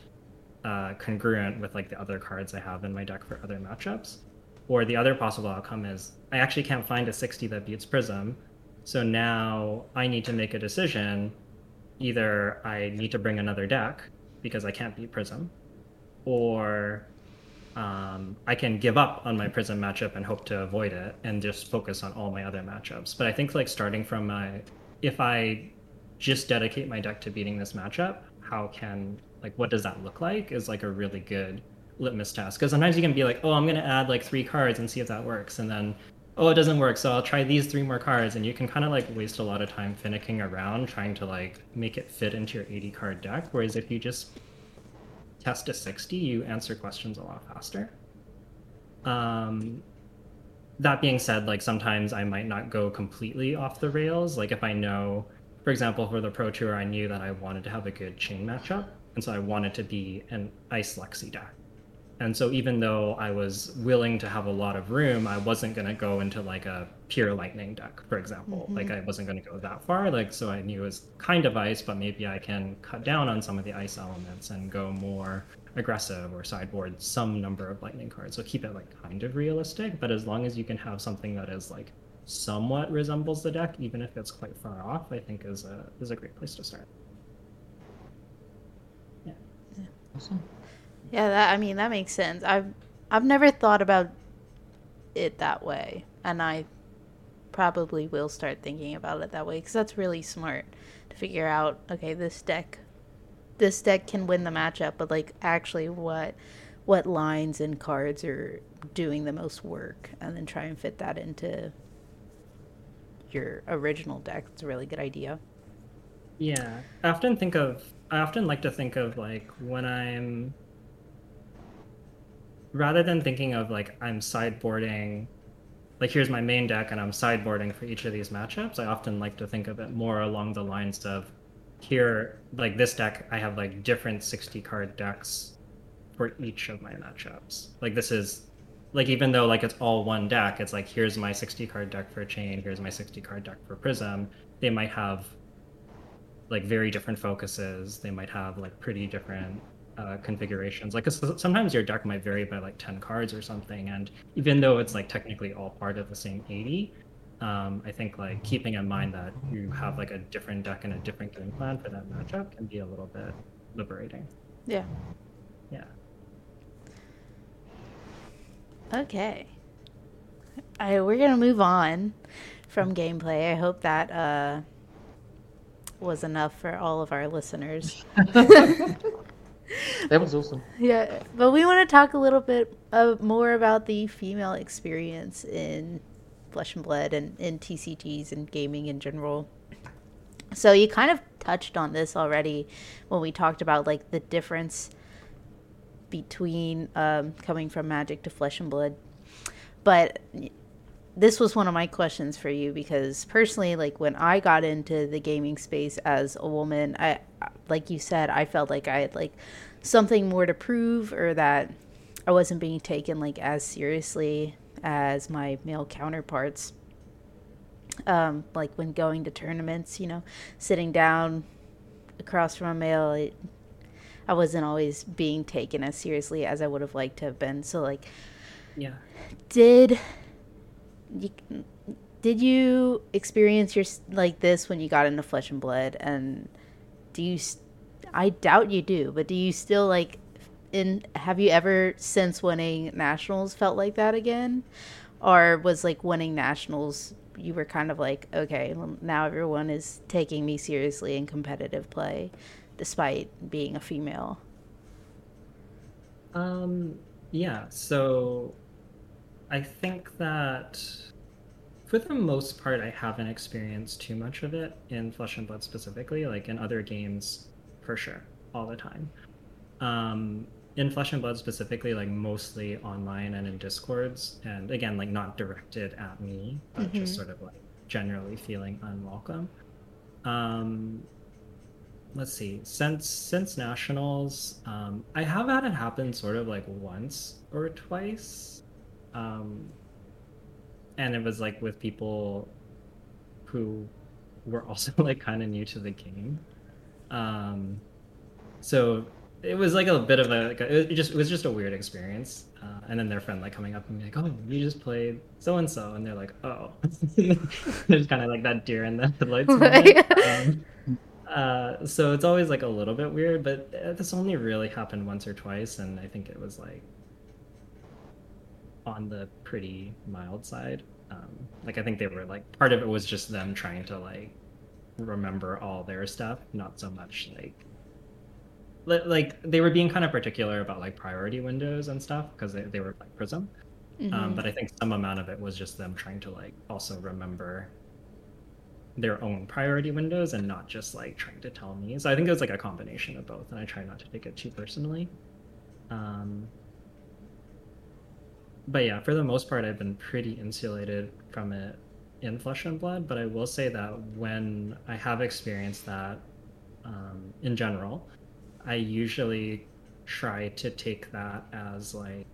uh, congruent with like the other cards I have in my deck for other matchups. Or the other possible outcome is I actually can't find a 60 that beats Prism. So now I need to make a decision. Either I need to bring another deck because I can't beat Prism, or um, I can give up on my Prism matchup and hope to avoid it and just focus on all my other matchups. But I think like starting from my, if I just dedicate my deck to beating this matchup, how can like what does that look like is like a really good litmus test. Because sometimes you can be like oh i'm going to add like three cards and see if that works and then oh it doesn't work so i'll try these three more cards and you can kind of like waste a lot of time finicking around trying to like make it fit into your 80 card deck whereas if you just test a 60 you answer questions a lot faster. Um that being said like sometimes i might not go completely off the rails. Like if i know for example for the pro tour i knew that i wanted to have a good Chane matchup and so i wanted to be an ice lexi deck and so even though I was willing to have a lot of room, I wasn't going to go into like a pure lightning deck, for example. Mm-hmm. Like I wasn't going to go that far. Like so I knew it was kind of ice, but maybe I can cut down on some of the ice elements and go more aggressive or sideboard some number of lightning cards. So keep it like kind of realistic, but as long as you can have something that is like somewhat resembles the deck, even if it's quite far off, I think is a is a great place to start. Yeah. yeah. Awesome. Yeah, that I mean that makes sense. I've I've never thought about it that way, and I probably will start thinking about it that way because that's really smart to figure out. Okay, this deck, this deck can win the matchup, but like actually, what what lines and cards are doing the most work, and then try and fit that into your original deck. It's a really good idea. Yeah, I often think of. I often like to think of like when I'm rather than thinking of like I'm sideboarding, like here's my main deck and I'm sideboarding for each of these matchups, I often like to think of it more along the lines of here, like this deck, I have like different 60 card decks for each of my matchups. Like this is like even though like it's all one deck, it's like here's my 60 card deck for Chane, here's my 60 card deck for prism. They might have like very different focuses. They might have like pretty different uh, configurations. Like sometimes your deck might vary by like 10 cards or something. And even though it's like technically all part of the same 80, um, I think like keeping in mind that you have like a different deck and a different game plan for that matchup can be a little bit liberating. Yeah. Yeah. Okay. I, we're gonna move on from gameplay. I hope that uh, was enough for all of our listeners. that was awesome. Yeah, but we want to talk a little bit uh, more about the female experience in Flesh and Blood and in TCGs and gaming in general. So you kind of touched on this already when we talked about like the difference between um, coming from Magic to Flesh and Blood, but this was one of my questions for you because personally like when i got into the gaming space as a woman i like you said i felt like i had like something more to prove or that i wasn't being taken like as seriously as my male counterparts. Um like when going to tournaments you know sitting down across from a male it, i wasn't always being taken as seriously as i would have liked to have been. So like yeah. did you, did you experience your like this when you got into Flesh and Blood? And do you? I doubt you do, but do you still like? In have you ever since winning nationals felt like that again, or was like winning nationals? You were kind of like, okay, well, now everyone is taking me seriously in competitive play, despite being a female. Um. Yeah. So I think that for the most part, I haven't experienced too much of it in Flesh and Blood specifically. Like in other games, for sure, all the time. Um, in Flesh and Blood specifically, like mostly online and in discords, and again, like not directed at me, but mm-hmm. just sort of like generally feeling unwelcome. Um, let's see. Since since nationals, um, I have had it happen sort of like once or twice, um, and it was like with people who were also like kind of new to the game. Um, so it was like a bit of a, like a it just it was just a weird experience. Uh, and then their friend like coming up and be like, "Oh, you just played so and so," and they're like, "Oh," there's kind of like that deer in the headlights. moment. Um, uh, so it's always like a little bit weird, but uh, this only really happened once or twice, and I think it was like on the pretty mild side. Um, like I think they were like part of it was just them trying to like remember all their stuff, not so much like li- like they were being kind of particular about like priority windows and stuff because they, they were like Prism. Um, Mhm. but I think some amount of it was just them trying to like also remember their own priority windows and not just like trying to tell me. So I think it was like a combination of both, and I try not to take it too personally. Um, but yeah, for the most part, I've been pretty insulated from it in Flesh and Blood. But I will say that when I have experienced that um, in general, I usually try to take that as like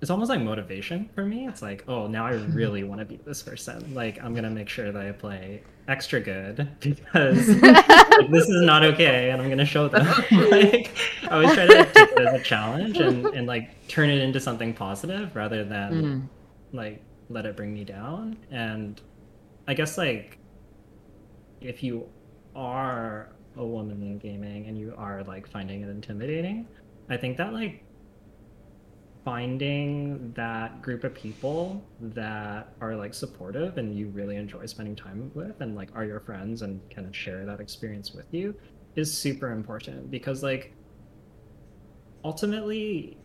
it's almost like motivation for me. It's like, oh, now I really want to beat this person. Like, I'm gonna make sure that I play extra good because like, this is not okay, and I'm gonna show them. like, I always try to like, take it as a challenge and and like turn it into something positive rather than Mm. like let it bring me down. And I guess like if you are a woman in gaming and you are like finding it intimidating, I think that like finding that group of people that are like supportive and you really enjoy spending time with and like are your friends and can share that experience with you is super important because like ultimately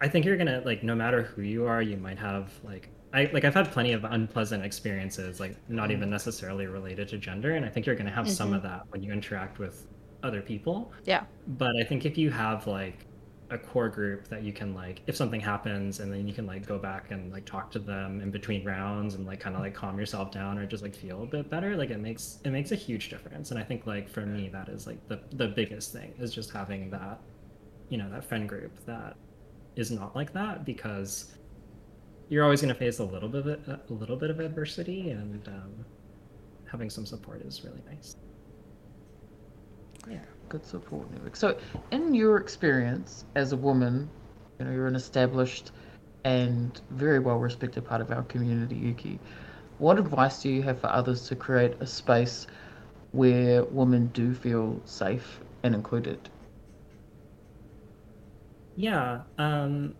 I think you're gonna like no matter who you are, you might have like I like I've had plenty of unpleasant experiences, like not even necessarily related to gender, and I think you're gonna have some Mhm. of that when you interact with other people. Yeah. But I think if you have like a core group that you can like if something happens and then you can like go back and like talk to them in between rounds and like kind of like calm yourself down or just like feel a bit better like it makes it makes a huge difference. And i think like for me that is like the the biggest thing is just having that you know that friend group that is not like that because you're always going to face a little bit of a little bit of adversity and um, having some support is really nice. Yeah, good support network. So, in your experience as a woman, you know, you're an established and very well respected part of our community, Yuki. What advice do you have for others to create a space where women do feel safe and included? Yeah. Um,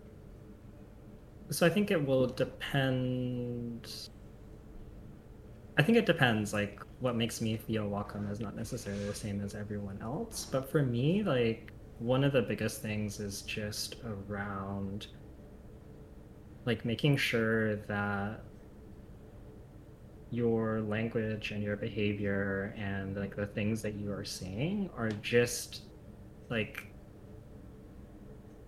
so I think it will depend. I think it depends. Like, what makes me feel welcome is not necessarily the same as everyone else. But for me, like, one of the biggest things is just around, like, making sure that your language and your behavior and like the things that you are saying are just like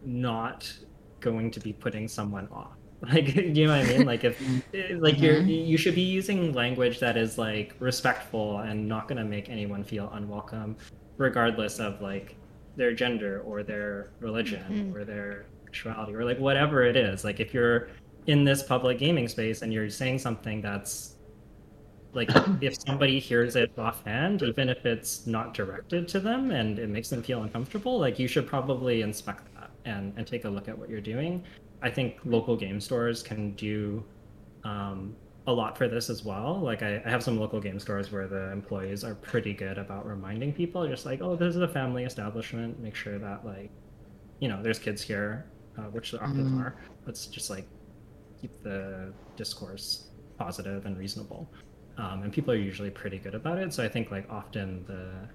not going to be putting someone off. Like, you know what I mean? Like, if like you're Mhm. you should be using language that is like respectful and not going to make anyone feel unwelcome, regardless of like their gender or their religion Mhm. or their sexuality or like whatever it is. Like, if you're in this public gaming space and you're saying something that's like if somebody hears it offhand, even if it's not directed to them and it makes them feel uncomfortable, like you should probably inspect that and, and take a look at what you're doing. I think local game stores can do um, a lot for this as well. Like I, I have some local game stores where the employees are pretty good about reminding people, just like, oh, this is a family establishment. Make sure that like, you know, there's kids here, uh, which there often Mhm. are. Let's just like keep the discourse positive and reasonable um, and people are usually pretty good about it. So I think like often the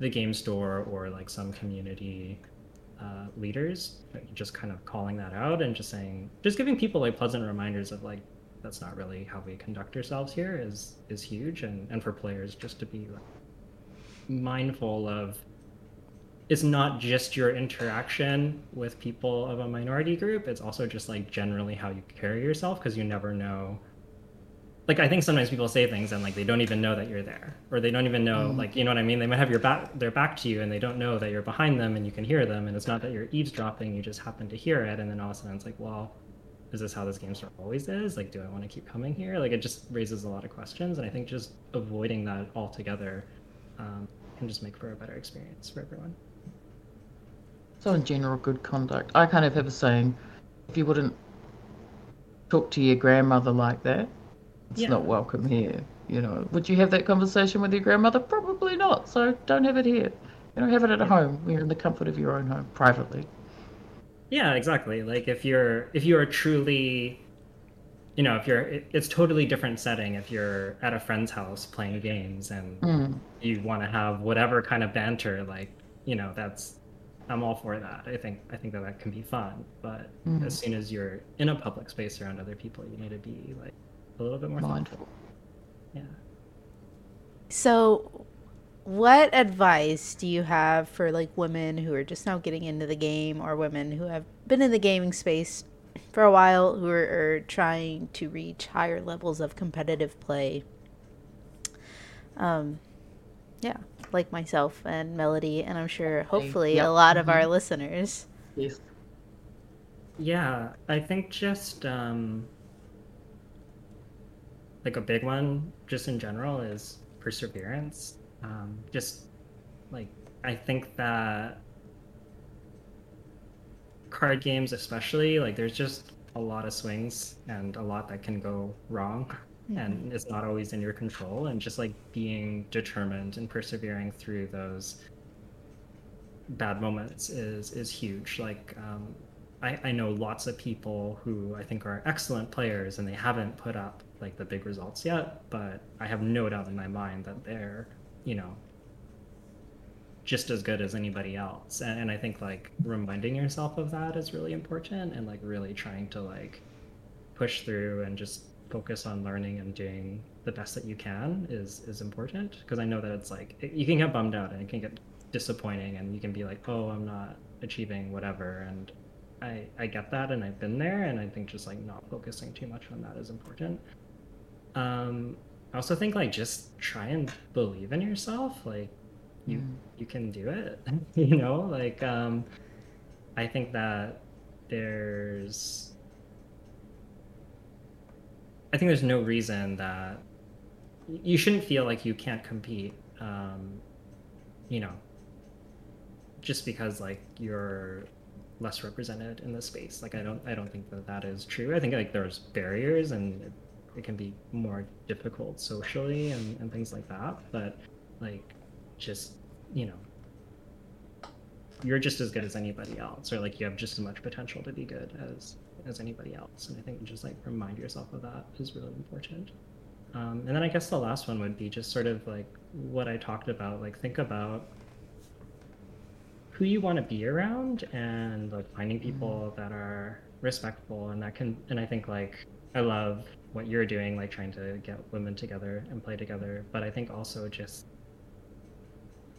the game store or like some community uh, leaders just kind of calling that out and just saying, just giving people like pleasant reminders of like that's not really how we conduct ourselves here is is huge, and and for players just to be like, mindful of. It's not just your interaction with people of a minority group. It's also just like generally how you carry yourself because you never know like I think sometimes people say things and like they don't even know that you're there, or they don't even know Mm. like you know what I mean. They might have your back their back to you and they don't know that you're behind them and you can hear them, and it's not that you're eavesdropping. You just happen to hear it, and then all of a sudden it's like, well, is this how this game sort of always is? Like, do I want to keep coming here? Like, it just raises a lot of questions, and I think just avoiding that altogether um, can just make for a better experience for everyone. So in general, good conduct. I kind of have a saying: if you wouldn't talk to your grandmother like that, it's Yeah. not welcome here. You know, would you have that conversation with your grandmother? Probably not. So don't have it here. You know, have it at home. You're in the comfort of your own home, privately. Yeah, exactly. Like if you're if you are truly you know, if you're it, it's totally different setting if you're at a friend's house playing games and Mm. you want to have whatever kind of banter like, you know, that's I'm all for that. I think I think that that can be fun, but Mm. as soon as you're in a public space around other people, you need to be like a little bit more thoughtful. Mindful. Yeah. So, what advice do you have for like women who are just now getting into the game or women who have been in the gaming space for a while who are, are trying to reach higher levels of competitive play? Um, yeah, like myself and Melody, and I'm sure hopefully Yep. a lot of our Mhm. listeners. Yes. Yeah, I think just um, like a big one, just in general, is perseverance. Um, just like I think that card games, especially, like there's just a lot of swings and a lot that can go wrong, and it's not always in your control. And just like being determined and persevering through those bad moments is is huge. Like um, I, I know lots of people who I think are excellent players and they haven't put up like the big results yet, but I have no doubt in my mind that they're, you know, just as good as anybody else. And, and I think like reminding yourself of that is really important and like really trying to like push through and just focus on learning and doing the best that you can is is important because I know that it's like it, you can get bummed out and it can get disappointing and you can be like, "Oh, I'm not achieving whatever." And I I get that and I've been there and I think just like not focusing too much on that is important. Um I also think like just try and believe in yourself like you Mm. you can do it. you know, like um I think that there's I think there's no reason that you shouldn't feel like you can't compete. Um, you know, just because like you're less represented in the space. Like I don't I don't think that that is true. I think like there's barriers and it, can be more difficult socially and, and things like that. But like just you know you're just as good as anybody else or like you have just as much potential to be good as as anybody else and i think just like remind yourself of that is really important um, and then i guess the last one would be just sort of like what i talked about like think about who you want to be around and like finding people that are respectful and that can and i think like i love what you're doing like trying to get women together and play together. But i think also just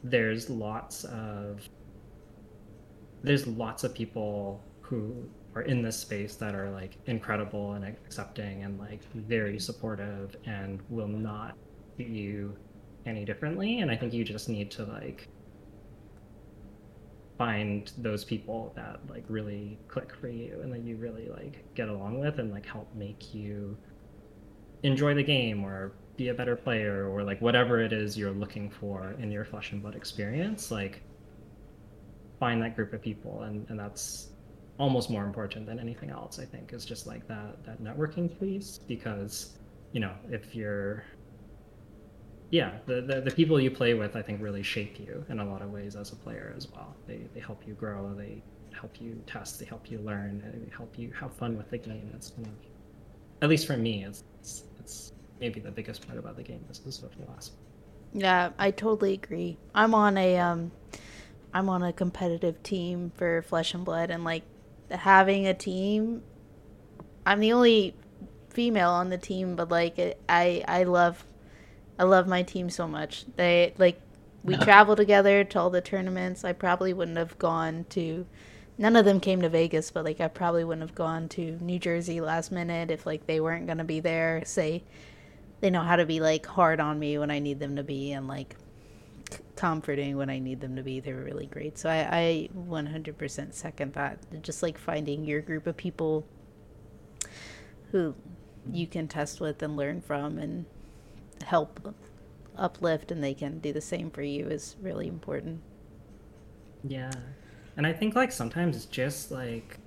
there's lots of there's lots of people who are in this space that are like incredible and accepting and like very supportive and will not treat you any differently. And i think you just need to like find those people that like really click for you and that you really like get along with and like help make you enjoy the game or be a better player or like whatever it is you're looking for in your flesh and blood experience like find that group of people. And and that's almost more important than anything else i think is just like that that networking piece. Because you know if you're yeah the, the the people you play with i think really shape you in a lot of ways as a player as well. They they help you grow they help you test they help you learn and they help you have fun with the game. It's kind of at least for me it's it's, it's maybe the biggest part about the game is the social aspect Yeah, I totally agree. I'm on a um I'm on a competitive team for Flesh and Blood and like having a team I'm the only female on the team but like it, I I love I love my team so much. They like we travel together to all the tournaments. I probably wouldn't have gone to none of them came to Vegas, but like I probably wouldn't have gone to New Jersey last minute if like they weren't to be there, say they know how to be like hard on me when I need them to be and like comforting when I need them to be. They were really great. So I, I 100% second that. Just like finding your group of people who you can test with and learn from and help uplift and they can do the same for you is really important. Yeah. And I think like sometimes it's just like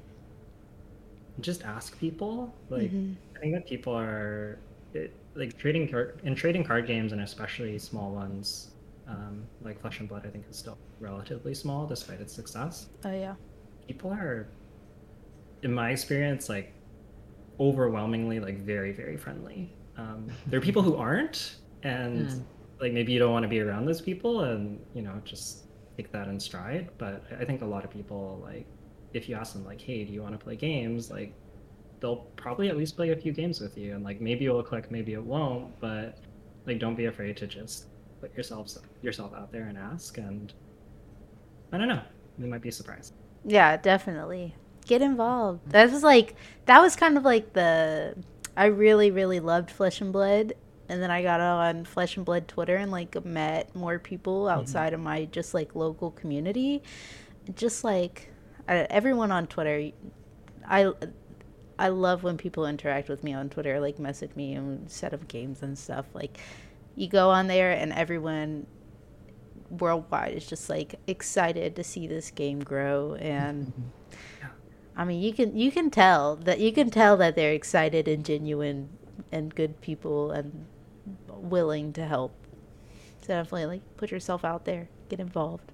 just ask people. Like mm-hmm. I think that people are it, like trading card in trading card games and especially small ones um, like Flesh and Blood, I think is still relatively small despite its success. Oh yeah. People are, in my experience, like overwhelmingly like very very friendly. Um, there are people who aren't, and like maybe you don't want to be around those people, and you know just take that in stride. But I think a lot of people like if you ask them like, hey, do you want to play games? Like they'll probably at least play a few games with you, and like maybe it'll click, maybe it won't, but like don't be afraid to just put yourselves yourself out there and ask and I don't know. You might be surprised. Yeah, definitely. Get involved. That was like that was kind of like the I really, really loved Flesh and Blood and then I got on Flesh and Blood Twitter and like met more people mm-hmm. outside mm-hmm. of my just like local community. Just like everyone on Twitter, I I love when people interact with me on Twitter, like message me and set up games and stuff. Like you go on there and everyone worldwide is just like excited to see this game grow and I mean you can you can tell that you can tell that they're excited and genuine and good people and willing to help. So definitely like put yourself out there, get involved.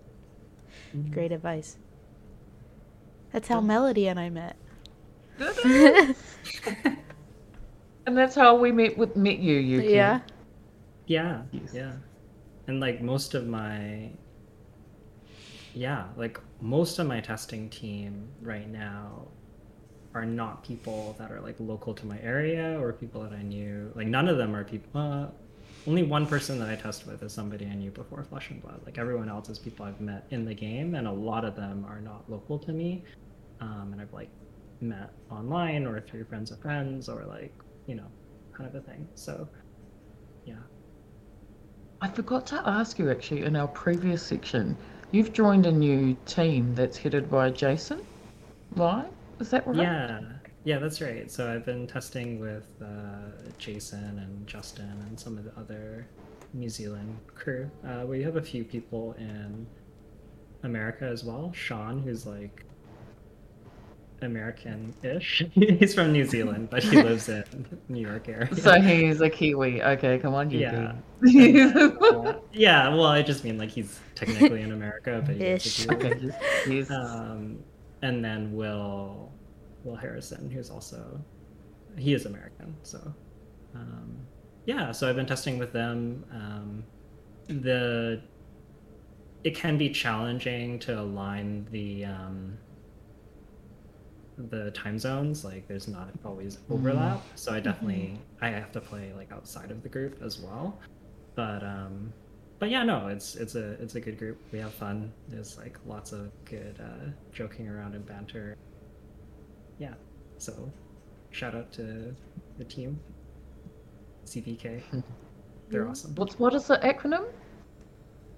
Mm-hmm. Great advice. That's how Melody and I met. and that's how we met with met you, Yuki. Yeah. Yeah, yeah. And like most of my yeah, like most of my testing team right now are not people that are like local to my area or people that I knew. Like none of them are people. Uh, only one person that I test with is somebody I knew before Flesh and Blood. Like everyone else is people I've met in the game, and a lot of them are not local to me. Um, and I've like met online or through friends of friends or like you know, kind of a thing. So, yeah. I forgot to ask you actually in our previous section. You've joined a new team that's headed by Jason, right? Is that right? Yeah, yeah, that's right. So I've been testing with uh, Jason and Justin and some of the other New Zealand crew. Uh, we have a few people in America as well. Sean, who's like American-ish. he's from New Zealand, but he lives in New York area. So he's a Kiwi. Okay, come on, you. Yeah. uh, yeah. Well, I just mean like he's technically in America, but he's a Kiwi. Okay, um, and then Will, Will Harrison, who's also he is American. So, um, yeah. So I've been testing with them. Um, the it can be challenging to align the um, the time zones like there's not always mm-hmm. overlap mm-hmm. so i definitely mm-hmm. i have to play like outside of the group as well but um but yeah no it's it's a it's a good group we have fun there's like lots of good uh joking around and banter yeah so shout out to the team cvk they're awesome what's what is the acronym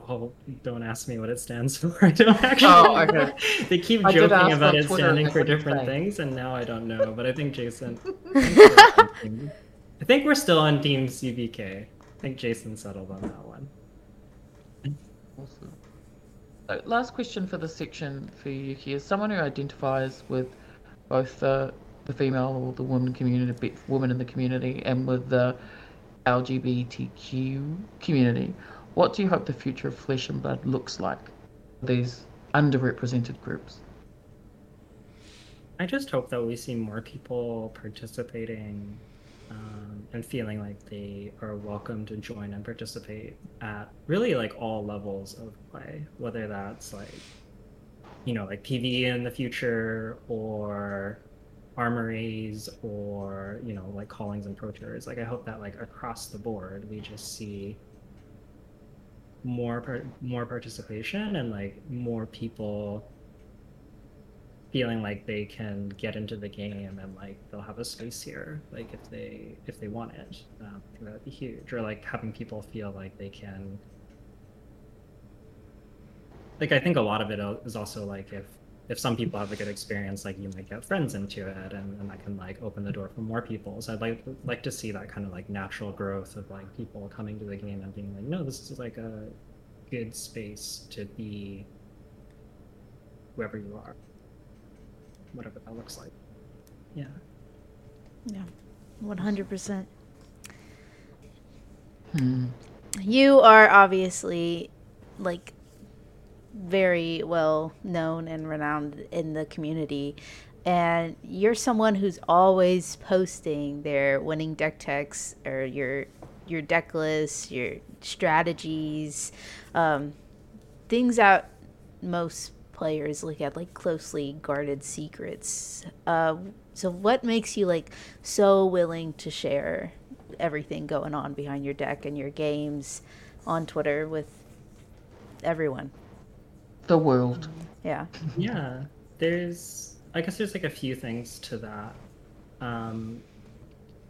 Oh, don't ask me what it stands for. I don't actually. Oh, okay. they keep I joking about it Twitter standing for different things, and now I don't know. But I think Jason. I think we're still on Team CVK. I think Jason settled on that one. So, last question for this section for you is someone who identifies with both the the female or the woman community, women in the community, and with the LGBTQ community. What do you hope the future of Flesh and Blood looks like? For these underrepresented groups. I just hope that we see more people participating um, and feeling like they are welcome to join and participate at really like all levels of play, whether that's like, you know, like PvE in the future or armories or, you know, like callings and pro tours. Like, I hope that like across the board, we just see more more participation and like more people feeling like they can get into the game and like they'll have a space here like if they if they want it. Um, that would be huge. Or like having people feel like they can like i think a lot of it is also like if if some people have a good experience like you might get friends into it and, and that can like open the door for more people. So i'd like like to see that kind of like natural growth of like people coming to the game and being like no this is like a good space to be whoever you are whatever that looks like. Yeah. Yeah. 100%. Hmm. You are obviously like very well known and renowned in the community and you're someone who's always posting their winning deck techs or your your deck lists, your strategies, um, things that most players look at like closely guarded secrets. Uh, so what makes you like so willing to share everything going on behind your deck and your games on Twitter with everyone? The world. Yeah. Yeah. There's I guess there's like a few things to that. Um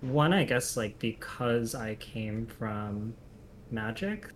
one I guess like because I came from Magic,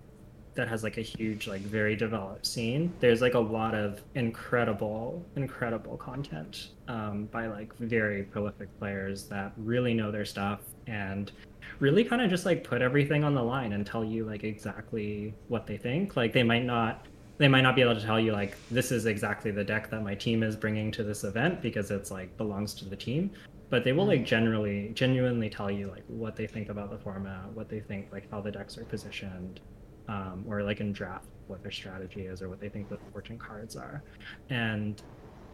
that has like a huge like very developed scene there's like a lot of incredible incredible content um, by like very prolific players that really know their stuff and really kind of just like put everything on the line and tell you like exactly what they think. Like they might not they might not be able to tell you like this is exactly the deck that my team is bringing to this event because it's like belongs to the team but they will like generally genuinely tell you like what they think about the format what they think like how the decks are positioned um, or like in draft what their strategy is or what they think the fortune cards are. And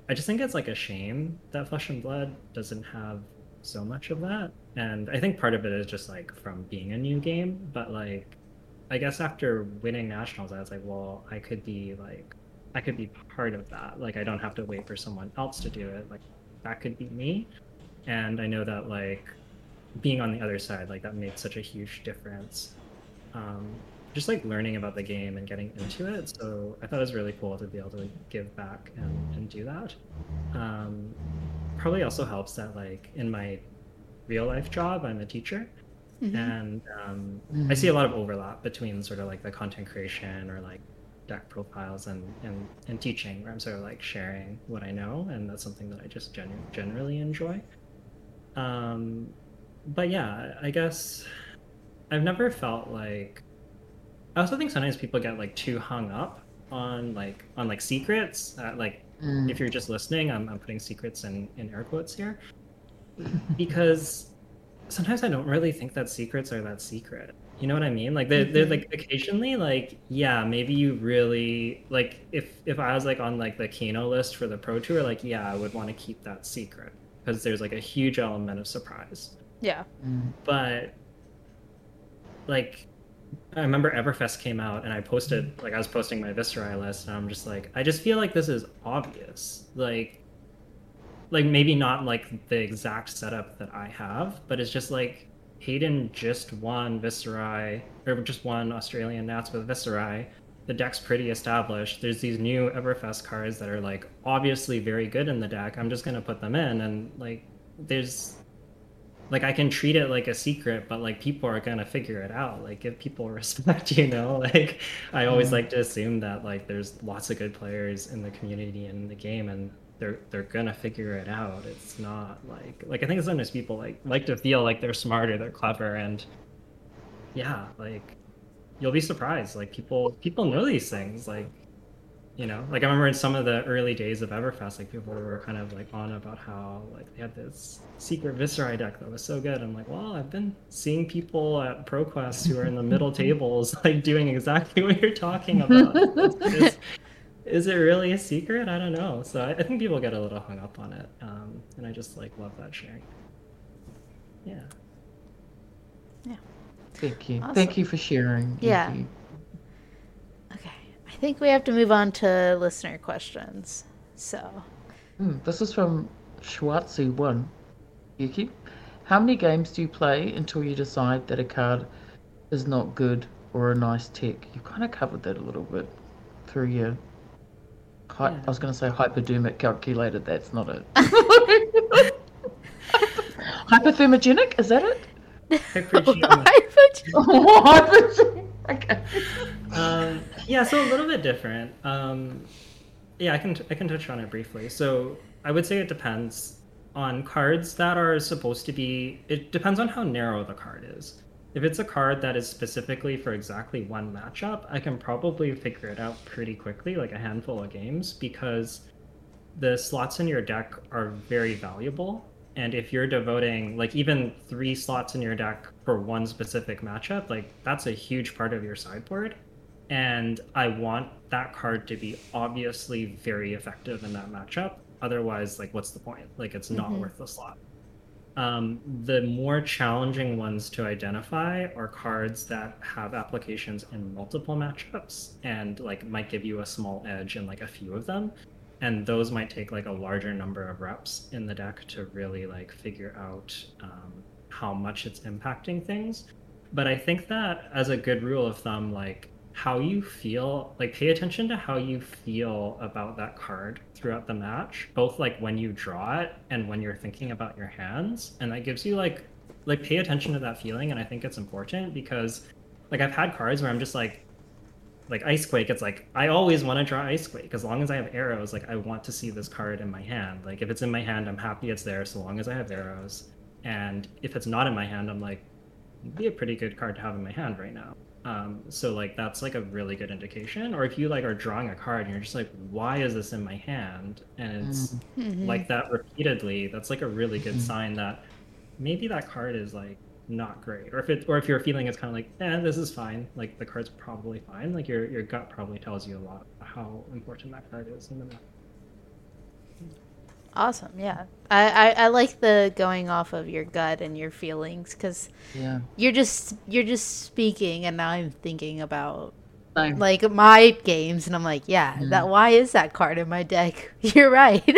i just think it's like a shame that flesh and blood doesn't have so much of that. And i think part of it is just like from being a new game. But like i guess after winning nationals i was like well i could be like i could be part of that. Like i don't have to wait for someone else to do it. Like that could be me. And i know that like being on the other side like that made such a huge difference. Um, just like learning about the game and getting into it. So I thought it was really cool to be able to give back and, and do that. Um, probably also helps that like in my real life job, I'm a teacher. Mm-hmm. And um, mm-hmm. I see a lot of overlap between sort of like the content creation or like deck profiles and, and, and teaching where I'm sort of like sharing what I know. And that's something that I just genu- generally enjoy. Um, but yeah, I guess I've never felt like I also think sometimes people get like too hung up on like on like secrets. Uh, like mm. if you're just listening, I'm, I'm putting secrets in in air quotes here because sometimes I don't really think that secrets are that secret. You know what I mean? Like they're, mm-hmm. they're like occasionally like yeah maybe you really like if if I was like on like the Kano list for the Pro Tour like yeah I would want to keep that secret because there's like a huge element of surprise. Yeah. Mm. But like I remember Everfest came out and I posted mm-hmm. like I was posting my Viserai list and I'm just like I just feel like this is obvious. Like like maybe not like the exact setup that I have, but it's just like Hayden just won Viserai or just won Australian Nats with Viserai. The deck's pretty established. There's these new Everfest cards that are like obviously very good in the deck. I'm just gonna put them in and like there's like I can treat it like a secret, but like people are gonna figure it out. Like give people respect, you know. Like I always mm. like to assume that like there's lots of good players in the community and in the game, and they're they're gonna figure it out. It's not like like I think sometimes people like like to feel like they're smarter, they're clever, and yeah, like you'll be surprised. Like people people know these things. Like you know like i remember in some of the early days of everfest like people were kind of like on about how like they had this secret Viserai deck that was so good. I'm like well i've been seeing people at proquest who are in the middle tables like doing exactly what you're talking about. Is, is, it really a secret? I don't know. So I, I, think people get a little hung up on it um, and i just like love that sharing. Yeah. Yeah. Thank you. Awesome. thank you for sharing. Yeah. you. I think we have to move on to listener questions. So, mm, this is from Schwartzy One. Yuki, how many games do you play until you decide that a card is not good or a nice tech? You kind of covered that a little bit through your Hy- Yeah. I was going to say hypodermic calculated. That's not it. Hypothermogenic? Is that it? Hypergenic. Oh, hypo- um, yeah, so a little bit different. Um, yeah, I can I can touch on it briefly. So I would say it depends on cards that are supposed to be. It depends on how narrow the card is. If it's a card that is specifically for exactly one matchup, I can probably figure it out pretty quickly, like a handful of games, because the slots in your deck are very valuable. And if you're devoting like even three slots in your deck for one specific matchup, like that's a huge part of your sideboard. And I want that card to be obviously very effective in that matchup. Otherwise, like, what's the point? Like, it's not Mhm. worth the slot. Um, the more challenging ones to identify are cards that have applications in multiple matchups and like might give you a small edge in like a few of them and those might take like a larger number of reps in the deck to really like figure out um, how much it's impacting things. But i think that as a good rule of thumb like how you feel like pay attention to how you feel about that card throughout the match both like when you draw it and when you're thinking about your hands. And that gives you like like pay attention to that feeling. And i think it's important because like i've had cards where i'm just like like Icequake, it's like i always want to draw Icequake. as long as i have arrows like i want to see this card in my hand like if it's in my hand i'm happy it's there so long as i have arrows and if it's not in my hand i'm like it'd be a pretty good card to have in my hand right now um, so like that's like a really good indication or if you like are drawing a card and you're just like why is this in my hand and it's Mhm. like that repeatedly that's like a really good Mhm. sign that maybe that card is like not great or if it or if you're feeling it's kind of like eh this is fine like the card's probably fine like your your gut probably tells you a lot about how important that card is in the match Awesome. Yeah. I, I, I like the going off of your gut and your feelings because Yeah. you're just you're just speaking and now I'm thinking about Same. like my games and I'm like, yeah, that why is that card in my deck? You're right.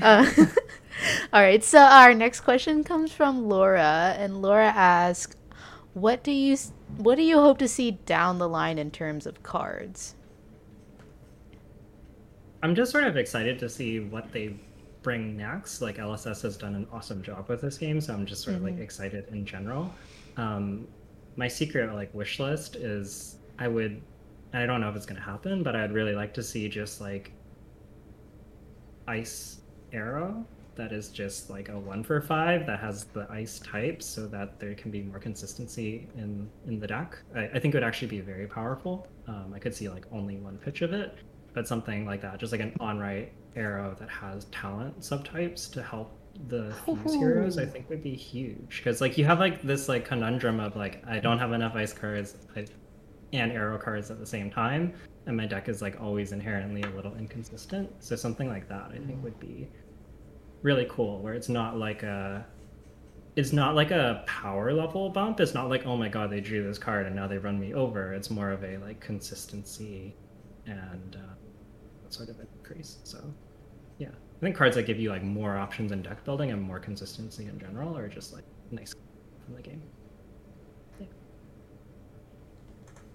uh, all right. So our next question comes from Laura and Laura asks, "What do you what do you hope to see down the line in terms of cards?" i'm just sort of excited to see what they bring next like lss has done an awesome job with this game so i'm just sort of like Mhm. excited in general um my secret like wish list is i would i don't know if it's going to happen but i'd really like to see just like ice arrow that is just like a one for five that has the ice type so that there can be more consistency in in the deck. I, I think it would actually be very powerful. Um, i could see like only one pitch of it but something like that just like an on right arrow that has talent subtypes to help the fuse heroes i think would be huge. Because like you have like this like conundrum of like i don't have enough ice cards I, and arrow cards at the same time and my deck is like always inherently a little inconsistent. So something like that i think would be really cool where it's not like a it's not like a power level bump it's not like oh my god they drew this card and now they run me over it's more of a like consistency and uh, sort of increase so yeah i think cards that give you like more options in deck building and more consistency in general are just like nice from the game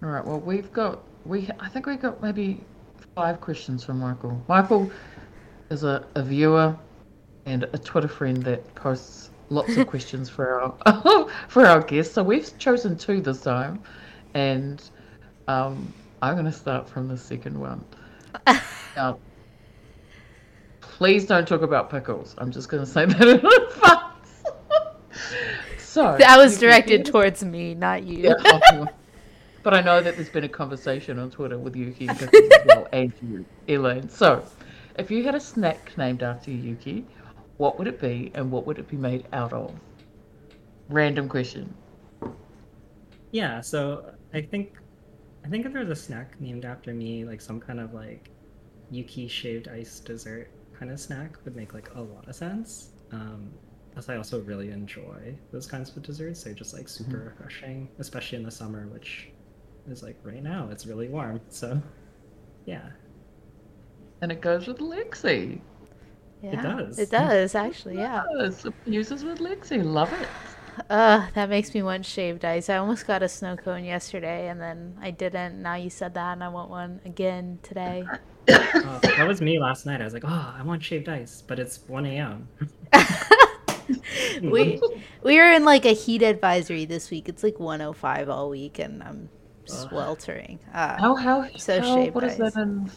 All right. Well, we've got we. I think we got maybe five questions from Michael. Michael is a, a viewer and a Twitter friend that posts lots of questions for our for our guests. So we've chosen two this time, and um, I'm going to start from the second one. Now, please don't talk about pickles. I'm just going to say that in advance. so That was directed hear- towards me, not you. yeah, oh, but I know that there's been a conversation on Twitter with Yuki as well, and you, Elaine. So, if you had a snack named after Yuki, what would it be, and what would it be made out of? Random question. Yeah, so I think I think if there's a snack named after me, like some kind of like Yuki shaved ice dessert kind of snack would make like a lot of sense. Um, plus I also really enjoy those kinds of desserts. They're just like super refreshing, especially in the summer, which is like right now. It's really warm, so yeah. And it goes with Lexi. Yeah, does. It does actually. Yeah. Yes, it uses with Lexi. Love it. Uh, that makes me want shaved ice. I almost got a snow cone yesterday, and then I didn't. Now you said that, and I want one again today. oh, that was me last night. I was like, oh, I want shaved ice, but it's 1 a.m. we we are in like a heat advisory this week. It's like 105 all week, and I'm sweltering. Uh, How how so how, shaved what is ice. that in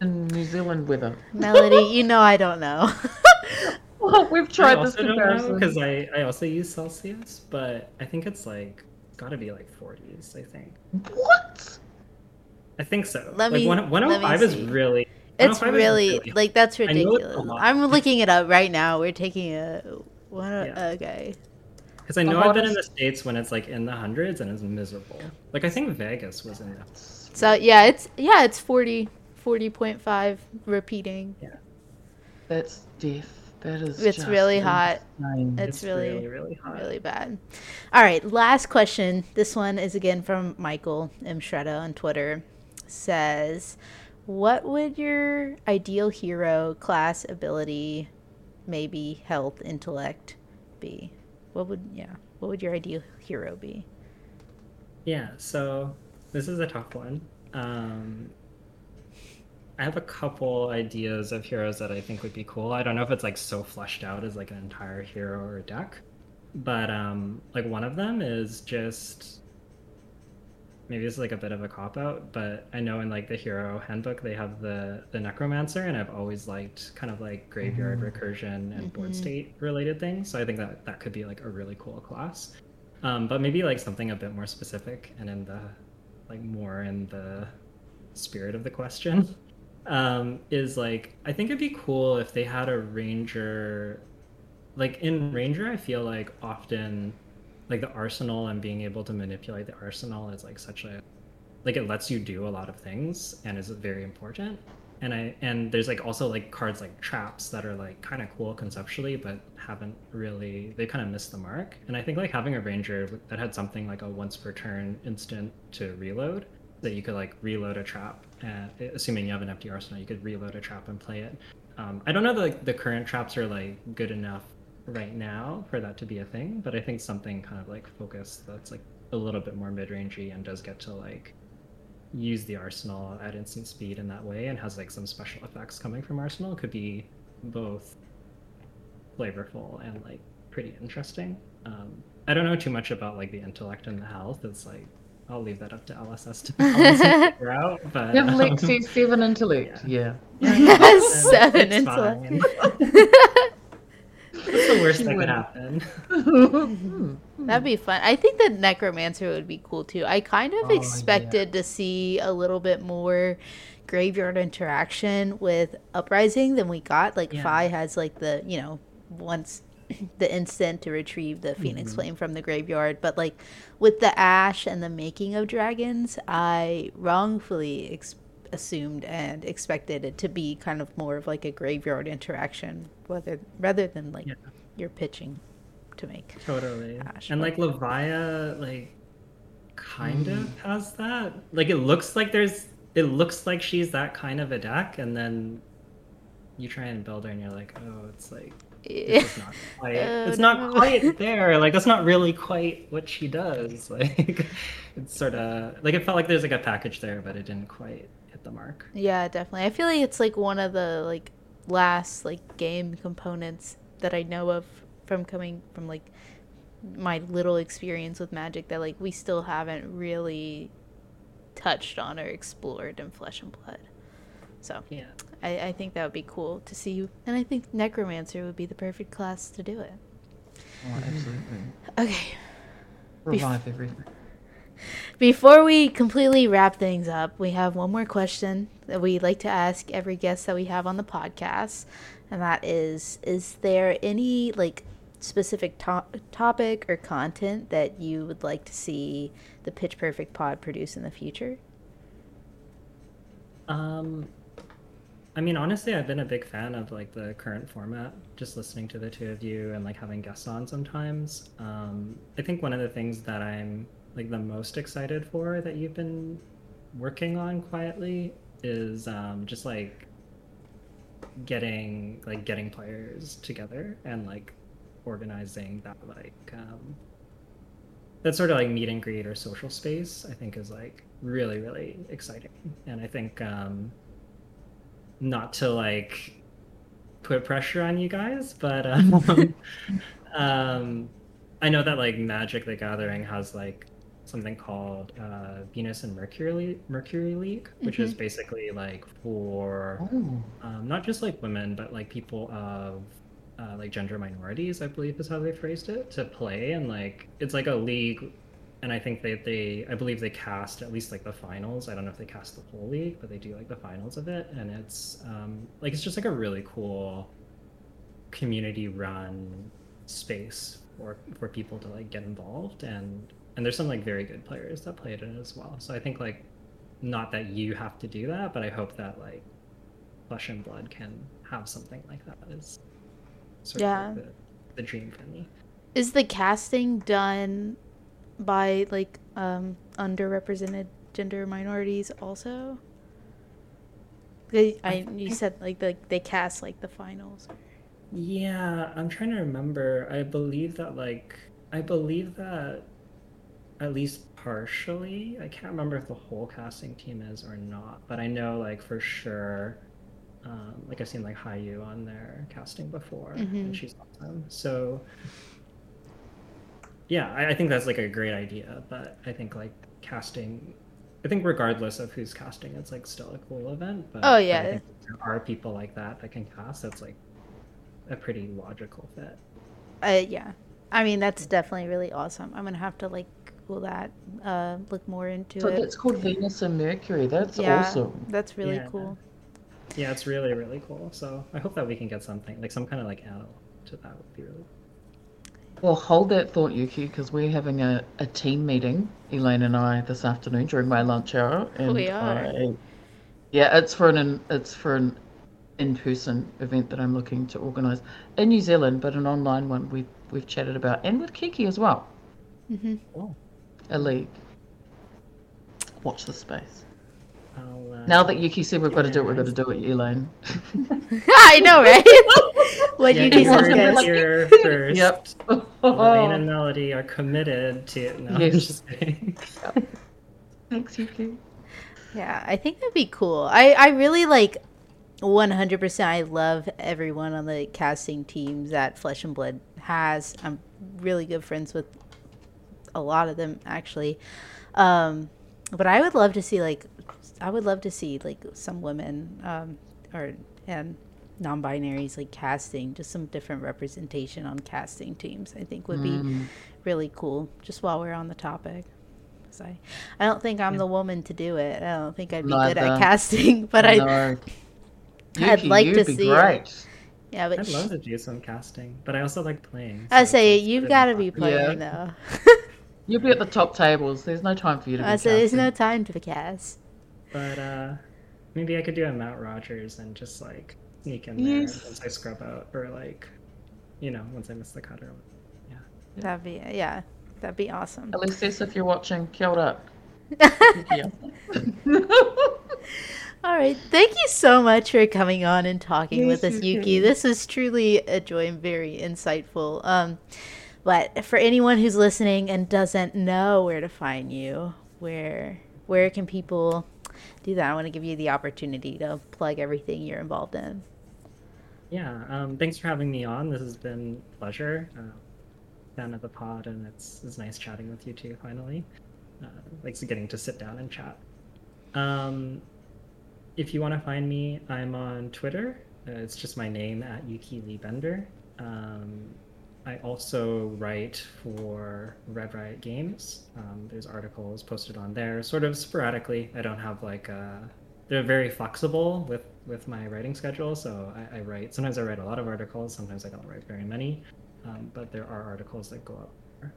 in New Zealand weather? Melody, you know I don't know. Well, we've I tried this also don't know comparison. because I, I also use Celsius, but I think it's like got to be like 40s. I think. What? I think so. Let like me- one, oh let me 105 is really. It's 105 is really like that's I know it's a ridiculous. I'm looking it up right now. We're taking a what? a- Yeah. Okay. Because I know I've been in the states when it's like in the hundreds and it's miserable. Like I think Vegas was in the. So yeah, it's yeah, it's 40 40.5 repeating. Yeah. That's death. That is. It's just really hot. insane. It's, really really really hot. really bad. All right, last question. This one is again from Michael M. Shredda on Twitter. Says, "What would your ideal hero class ability, maybe health, intellect, be? What would yeah? What would your ideal hero be?" Yeah, so this is a tough one. Um, I have a couple ideas of heroes that I think would be cool. I don't know if it's like so fleshed out as like an entire hero or deck, but um, like one of them is just maybe this is like a bit of a cop out, but I know in like the hero handbook they have the the necromancer, and I've always liked kind of like graveyard recursion and board Mhm. state related things. So I think that that could be like a really cool class. Um, but maybe like something a bit more specific and in the like more in the spirit of the question um, is like I think it'd be cool if they had a ranger like in ranger I feel like often like the arsenal and being able to manipulate the arsenal is like such a like it lets you do a lot of things and is very important. And i and there's like also like cards like traps that are like kind of cool conceptually but haven't really they kind of missed the mark. And i think like having a ranger that had something like a once per turn instant to reload that you could like reload a trap and assuming you have an empty arsenal you could reload a trap and play it. Um, i don't know that like, the current traps are like good enough right now for that to be a thing but i think something kind of like focused that's like a little bit more mid-rangey and does get to like use the arsenal at instant speed in that way and has like some special effects coming from arsenal could be both flavorful and like pretty interesting. Um, i don't know too much about like the intellect and the health. It's like i'll leave that up to lss to LSS figure out but Give um, Lexi seven intellect. Yeah. Seven it's intellect. fine. What's the worst She that could happen Hmm. That'd be fun. I think the necromancer would be cool too. I kind of Oh, yeah. expected to see a little bit more graveyard interaction with uprising than we got. Like Yeah. Fai has like the you know once the instant to retrieve the phoenix Mhm. flame from the graveyard, but like with the ash and the making of dragons, I wrongfully ex- assumed and expected it to be kind of more of like a graveyard interaction, whether rather than like Yeah. you're pitching to make. Totally. Gosh, and like Levia, like kind Mm. of has that. Like it looks like there's it looks like she's that kind of a deck, and then you try and build her and you're like, oh, it's like Uh, it's not quite Oh, it's not quite there. Like that's not really quite what she does. Like it's sort of like it felt like there's like a package there, but it didn't quite hit the mark. Yeah, definitely. I feel like it's like one of the like last like game components that I know of from coming from like my little experience with magic that like we still haven't really touched on or explored in flesh and blood. So Yeah. I, I think that would be cool to see you. and I think necromancer would be the perfect class to do it. Oh, absolutely. Okay. Revive everything. Before we completely wrap things up, we have one more question that we like to ask every guest that we have on the podcast, and that is: Is there any like specific to- topic or content that you would like to see the Pitch Perfect Pod produce in the future? Um, I mean, honestly, I've been a big fan of like the current format. Just listening to the two of you and like having guests on sometimes. Um, I think one of the things that I'm like the most excited for that you've been working on quietly is um, just like getting like getting players together and like organizing that like um, that sort of like meet and greet or social space i think is like really really exciting and i think um not to like put pressure on you guys, but um, um, I know that like Magic the Gathering has like something called uh, Venus and Mercury Mercury League, which is basically like for Oh. um, not just like women, but like people of uh, like gender minorities, I believe is how they phrased it, to play. And like it's like a league, and I think they they I believe they cast at least like the finals. I don't know if they cast the whole league, but they do like the finals of it, and it's um, like it's just like a really cool community run space for for people to like get involved and and there's some like very good players that played in it as well so i think like not that you have to do that but i hope that like flesh and blood can have something like that is sort Yeah. of like the, the dream for me Is the casting done by like um underrepresented gender minorities also? They, I you said like the, they cast like the finals. Yeah, I'm trying to remember. I believe that like I believe that at least partially. I can't remember if the whole casting team is or not, but I know like for sure. Um, like I've seen like Hayu on their casting before, Mhm. and she's awesome. So yeah, I, I think that's like a great idea. But I think like casting, I think regardless of who's casting, it's like still a cool event. But Oh, but I yeah. think there are people like that that can cast. That's like a pretty logical fit. Uh, yeah, I mean that's definitely really awesome. I'm gonna have to like Google that, uh, look more into So it. that's called Venus and Mercury. That's yeah, awesome. that's really Yeah. cool. Yeah, it's really really cool. So I hope that we can get something like some kind of like anal to that would be really. Well, hold that thought, Yuki, because we're having a, a team meeting, Elaine and I, this afternoon during my lunch hour. And We are. I- yeah, it's for an it's for an in-person event that I'm looking to organise in New Zealand, but an online one we've we've chatted about, and with Kiki as well, hmm Cool. a league. Watch the space. I'll, uh, Now that Yuki said we've got to do it, we've got to do it, Elaine. I know, right? what yeah, you you do heard is it good. here first. Yep. Elaine and Melody are committed to. No, I'm Yes. just kidding. Thanks, Yuki. Yeah, I think that'd be cool. I, I really like 100%. I love everyone on the casting teams that Flesh and Blood has. I'm really good friends with a lot of them, actually. Um, but I would love to see, like, I would love to see, like, some women um, or, and non binaries, like, casting, just some different representation on casting teams, I think would be Mm. really cool, just while we're on the topic. 'Cause I, I don't think I'm the woman to do it. I don't think I'd be good at casting, but I, know. I'd Yuki, like you'd to be see it. yeah, but I'd sh- love to do some casting, but I also like playing. I say you've got to be playing Yeah. though. You'll be at the top tables. There's no time for you to be I said there's no time to cast. But uh, maybe I could do a Mount Rogers and just like sneak in there Yes. once I scrub out, or like, you know, once I miss the cutter. Yeah. That'd be yeah, that'd be awesome. Alexis, if you're watching, kia ora. Yeah. All right, thank you so much for coming on and talking with us, Yuki. too. This was truly a joy and very insightful. Um, but for anyone who's listening and doesn't know where to find you, where where can people do that? I want to give you the opportunity to plug everything you're involved in. Yeah. Um, thanks for having me on. This has been a pleasure. Uh, fan of the pod, and it's it's nice chatting with you too. Finally, uh, like getting to sit down and chat. Um, if you want to find me, I'm on Twitter. Uh, it's just my name at Yuki Lee Bender. Um, I also write for Red Riot Games. Um, there's articles posted on there, sort of sporadically. I don't have like a. They're very flexible with with my writing schedule, so I, I write. Sometimes I write a lot of articles. Sometimes I don't write very many, um, but there are articles that go up. There.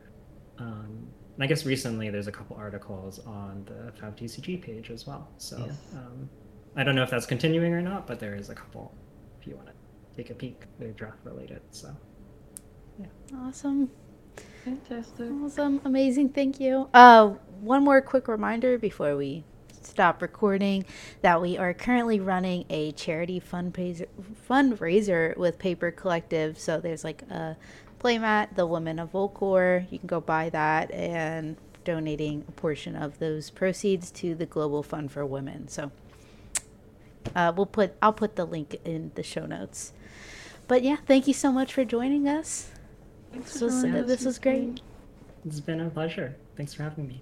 Um, and I guess recently there's a couple articles on the FabTCG page as well. So Yes. um, I don't know if that's continuing or not, but there is a couple if you want to take a peek. They're draft related. So yeah. Awesome. Fantastic. Awesome, amazing, thank you. Uh, one more quick reminder before we stop recording that we are currently running a charity fundraiser fundraiser with Paper Collective. So there's like a playmat, the Women of Volcor. You can go buy that and donating a portion of those proceeds to the Global Fund for Women. So Uh, we'll put I'll put the link in the show notes. But yeah, thank you so much for joining us. Thanks This was joining us. this was great. It's been a pleasure. Thanks for having me.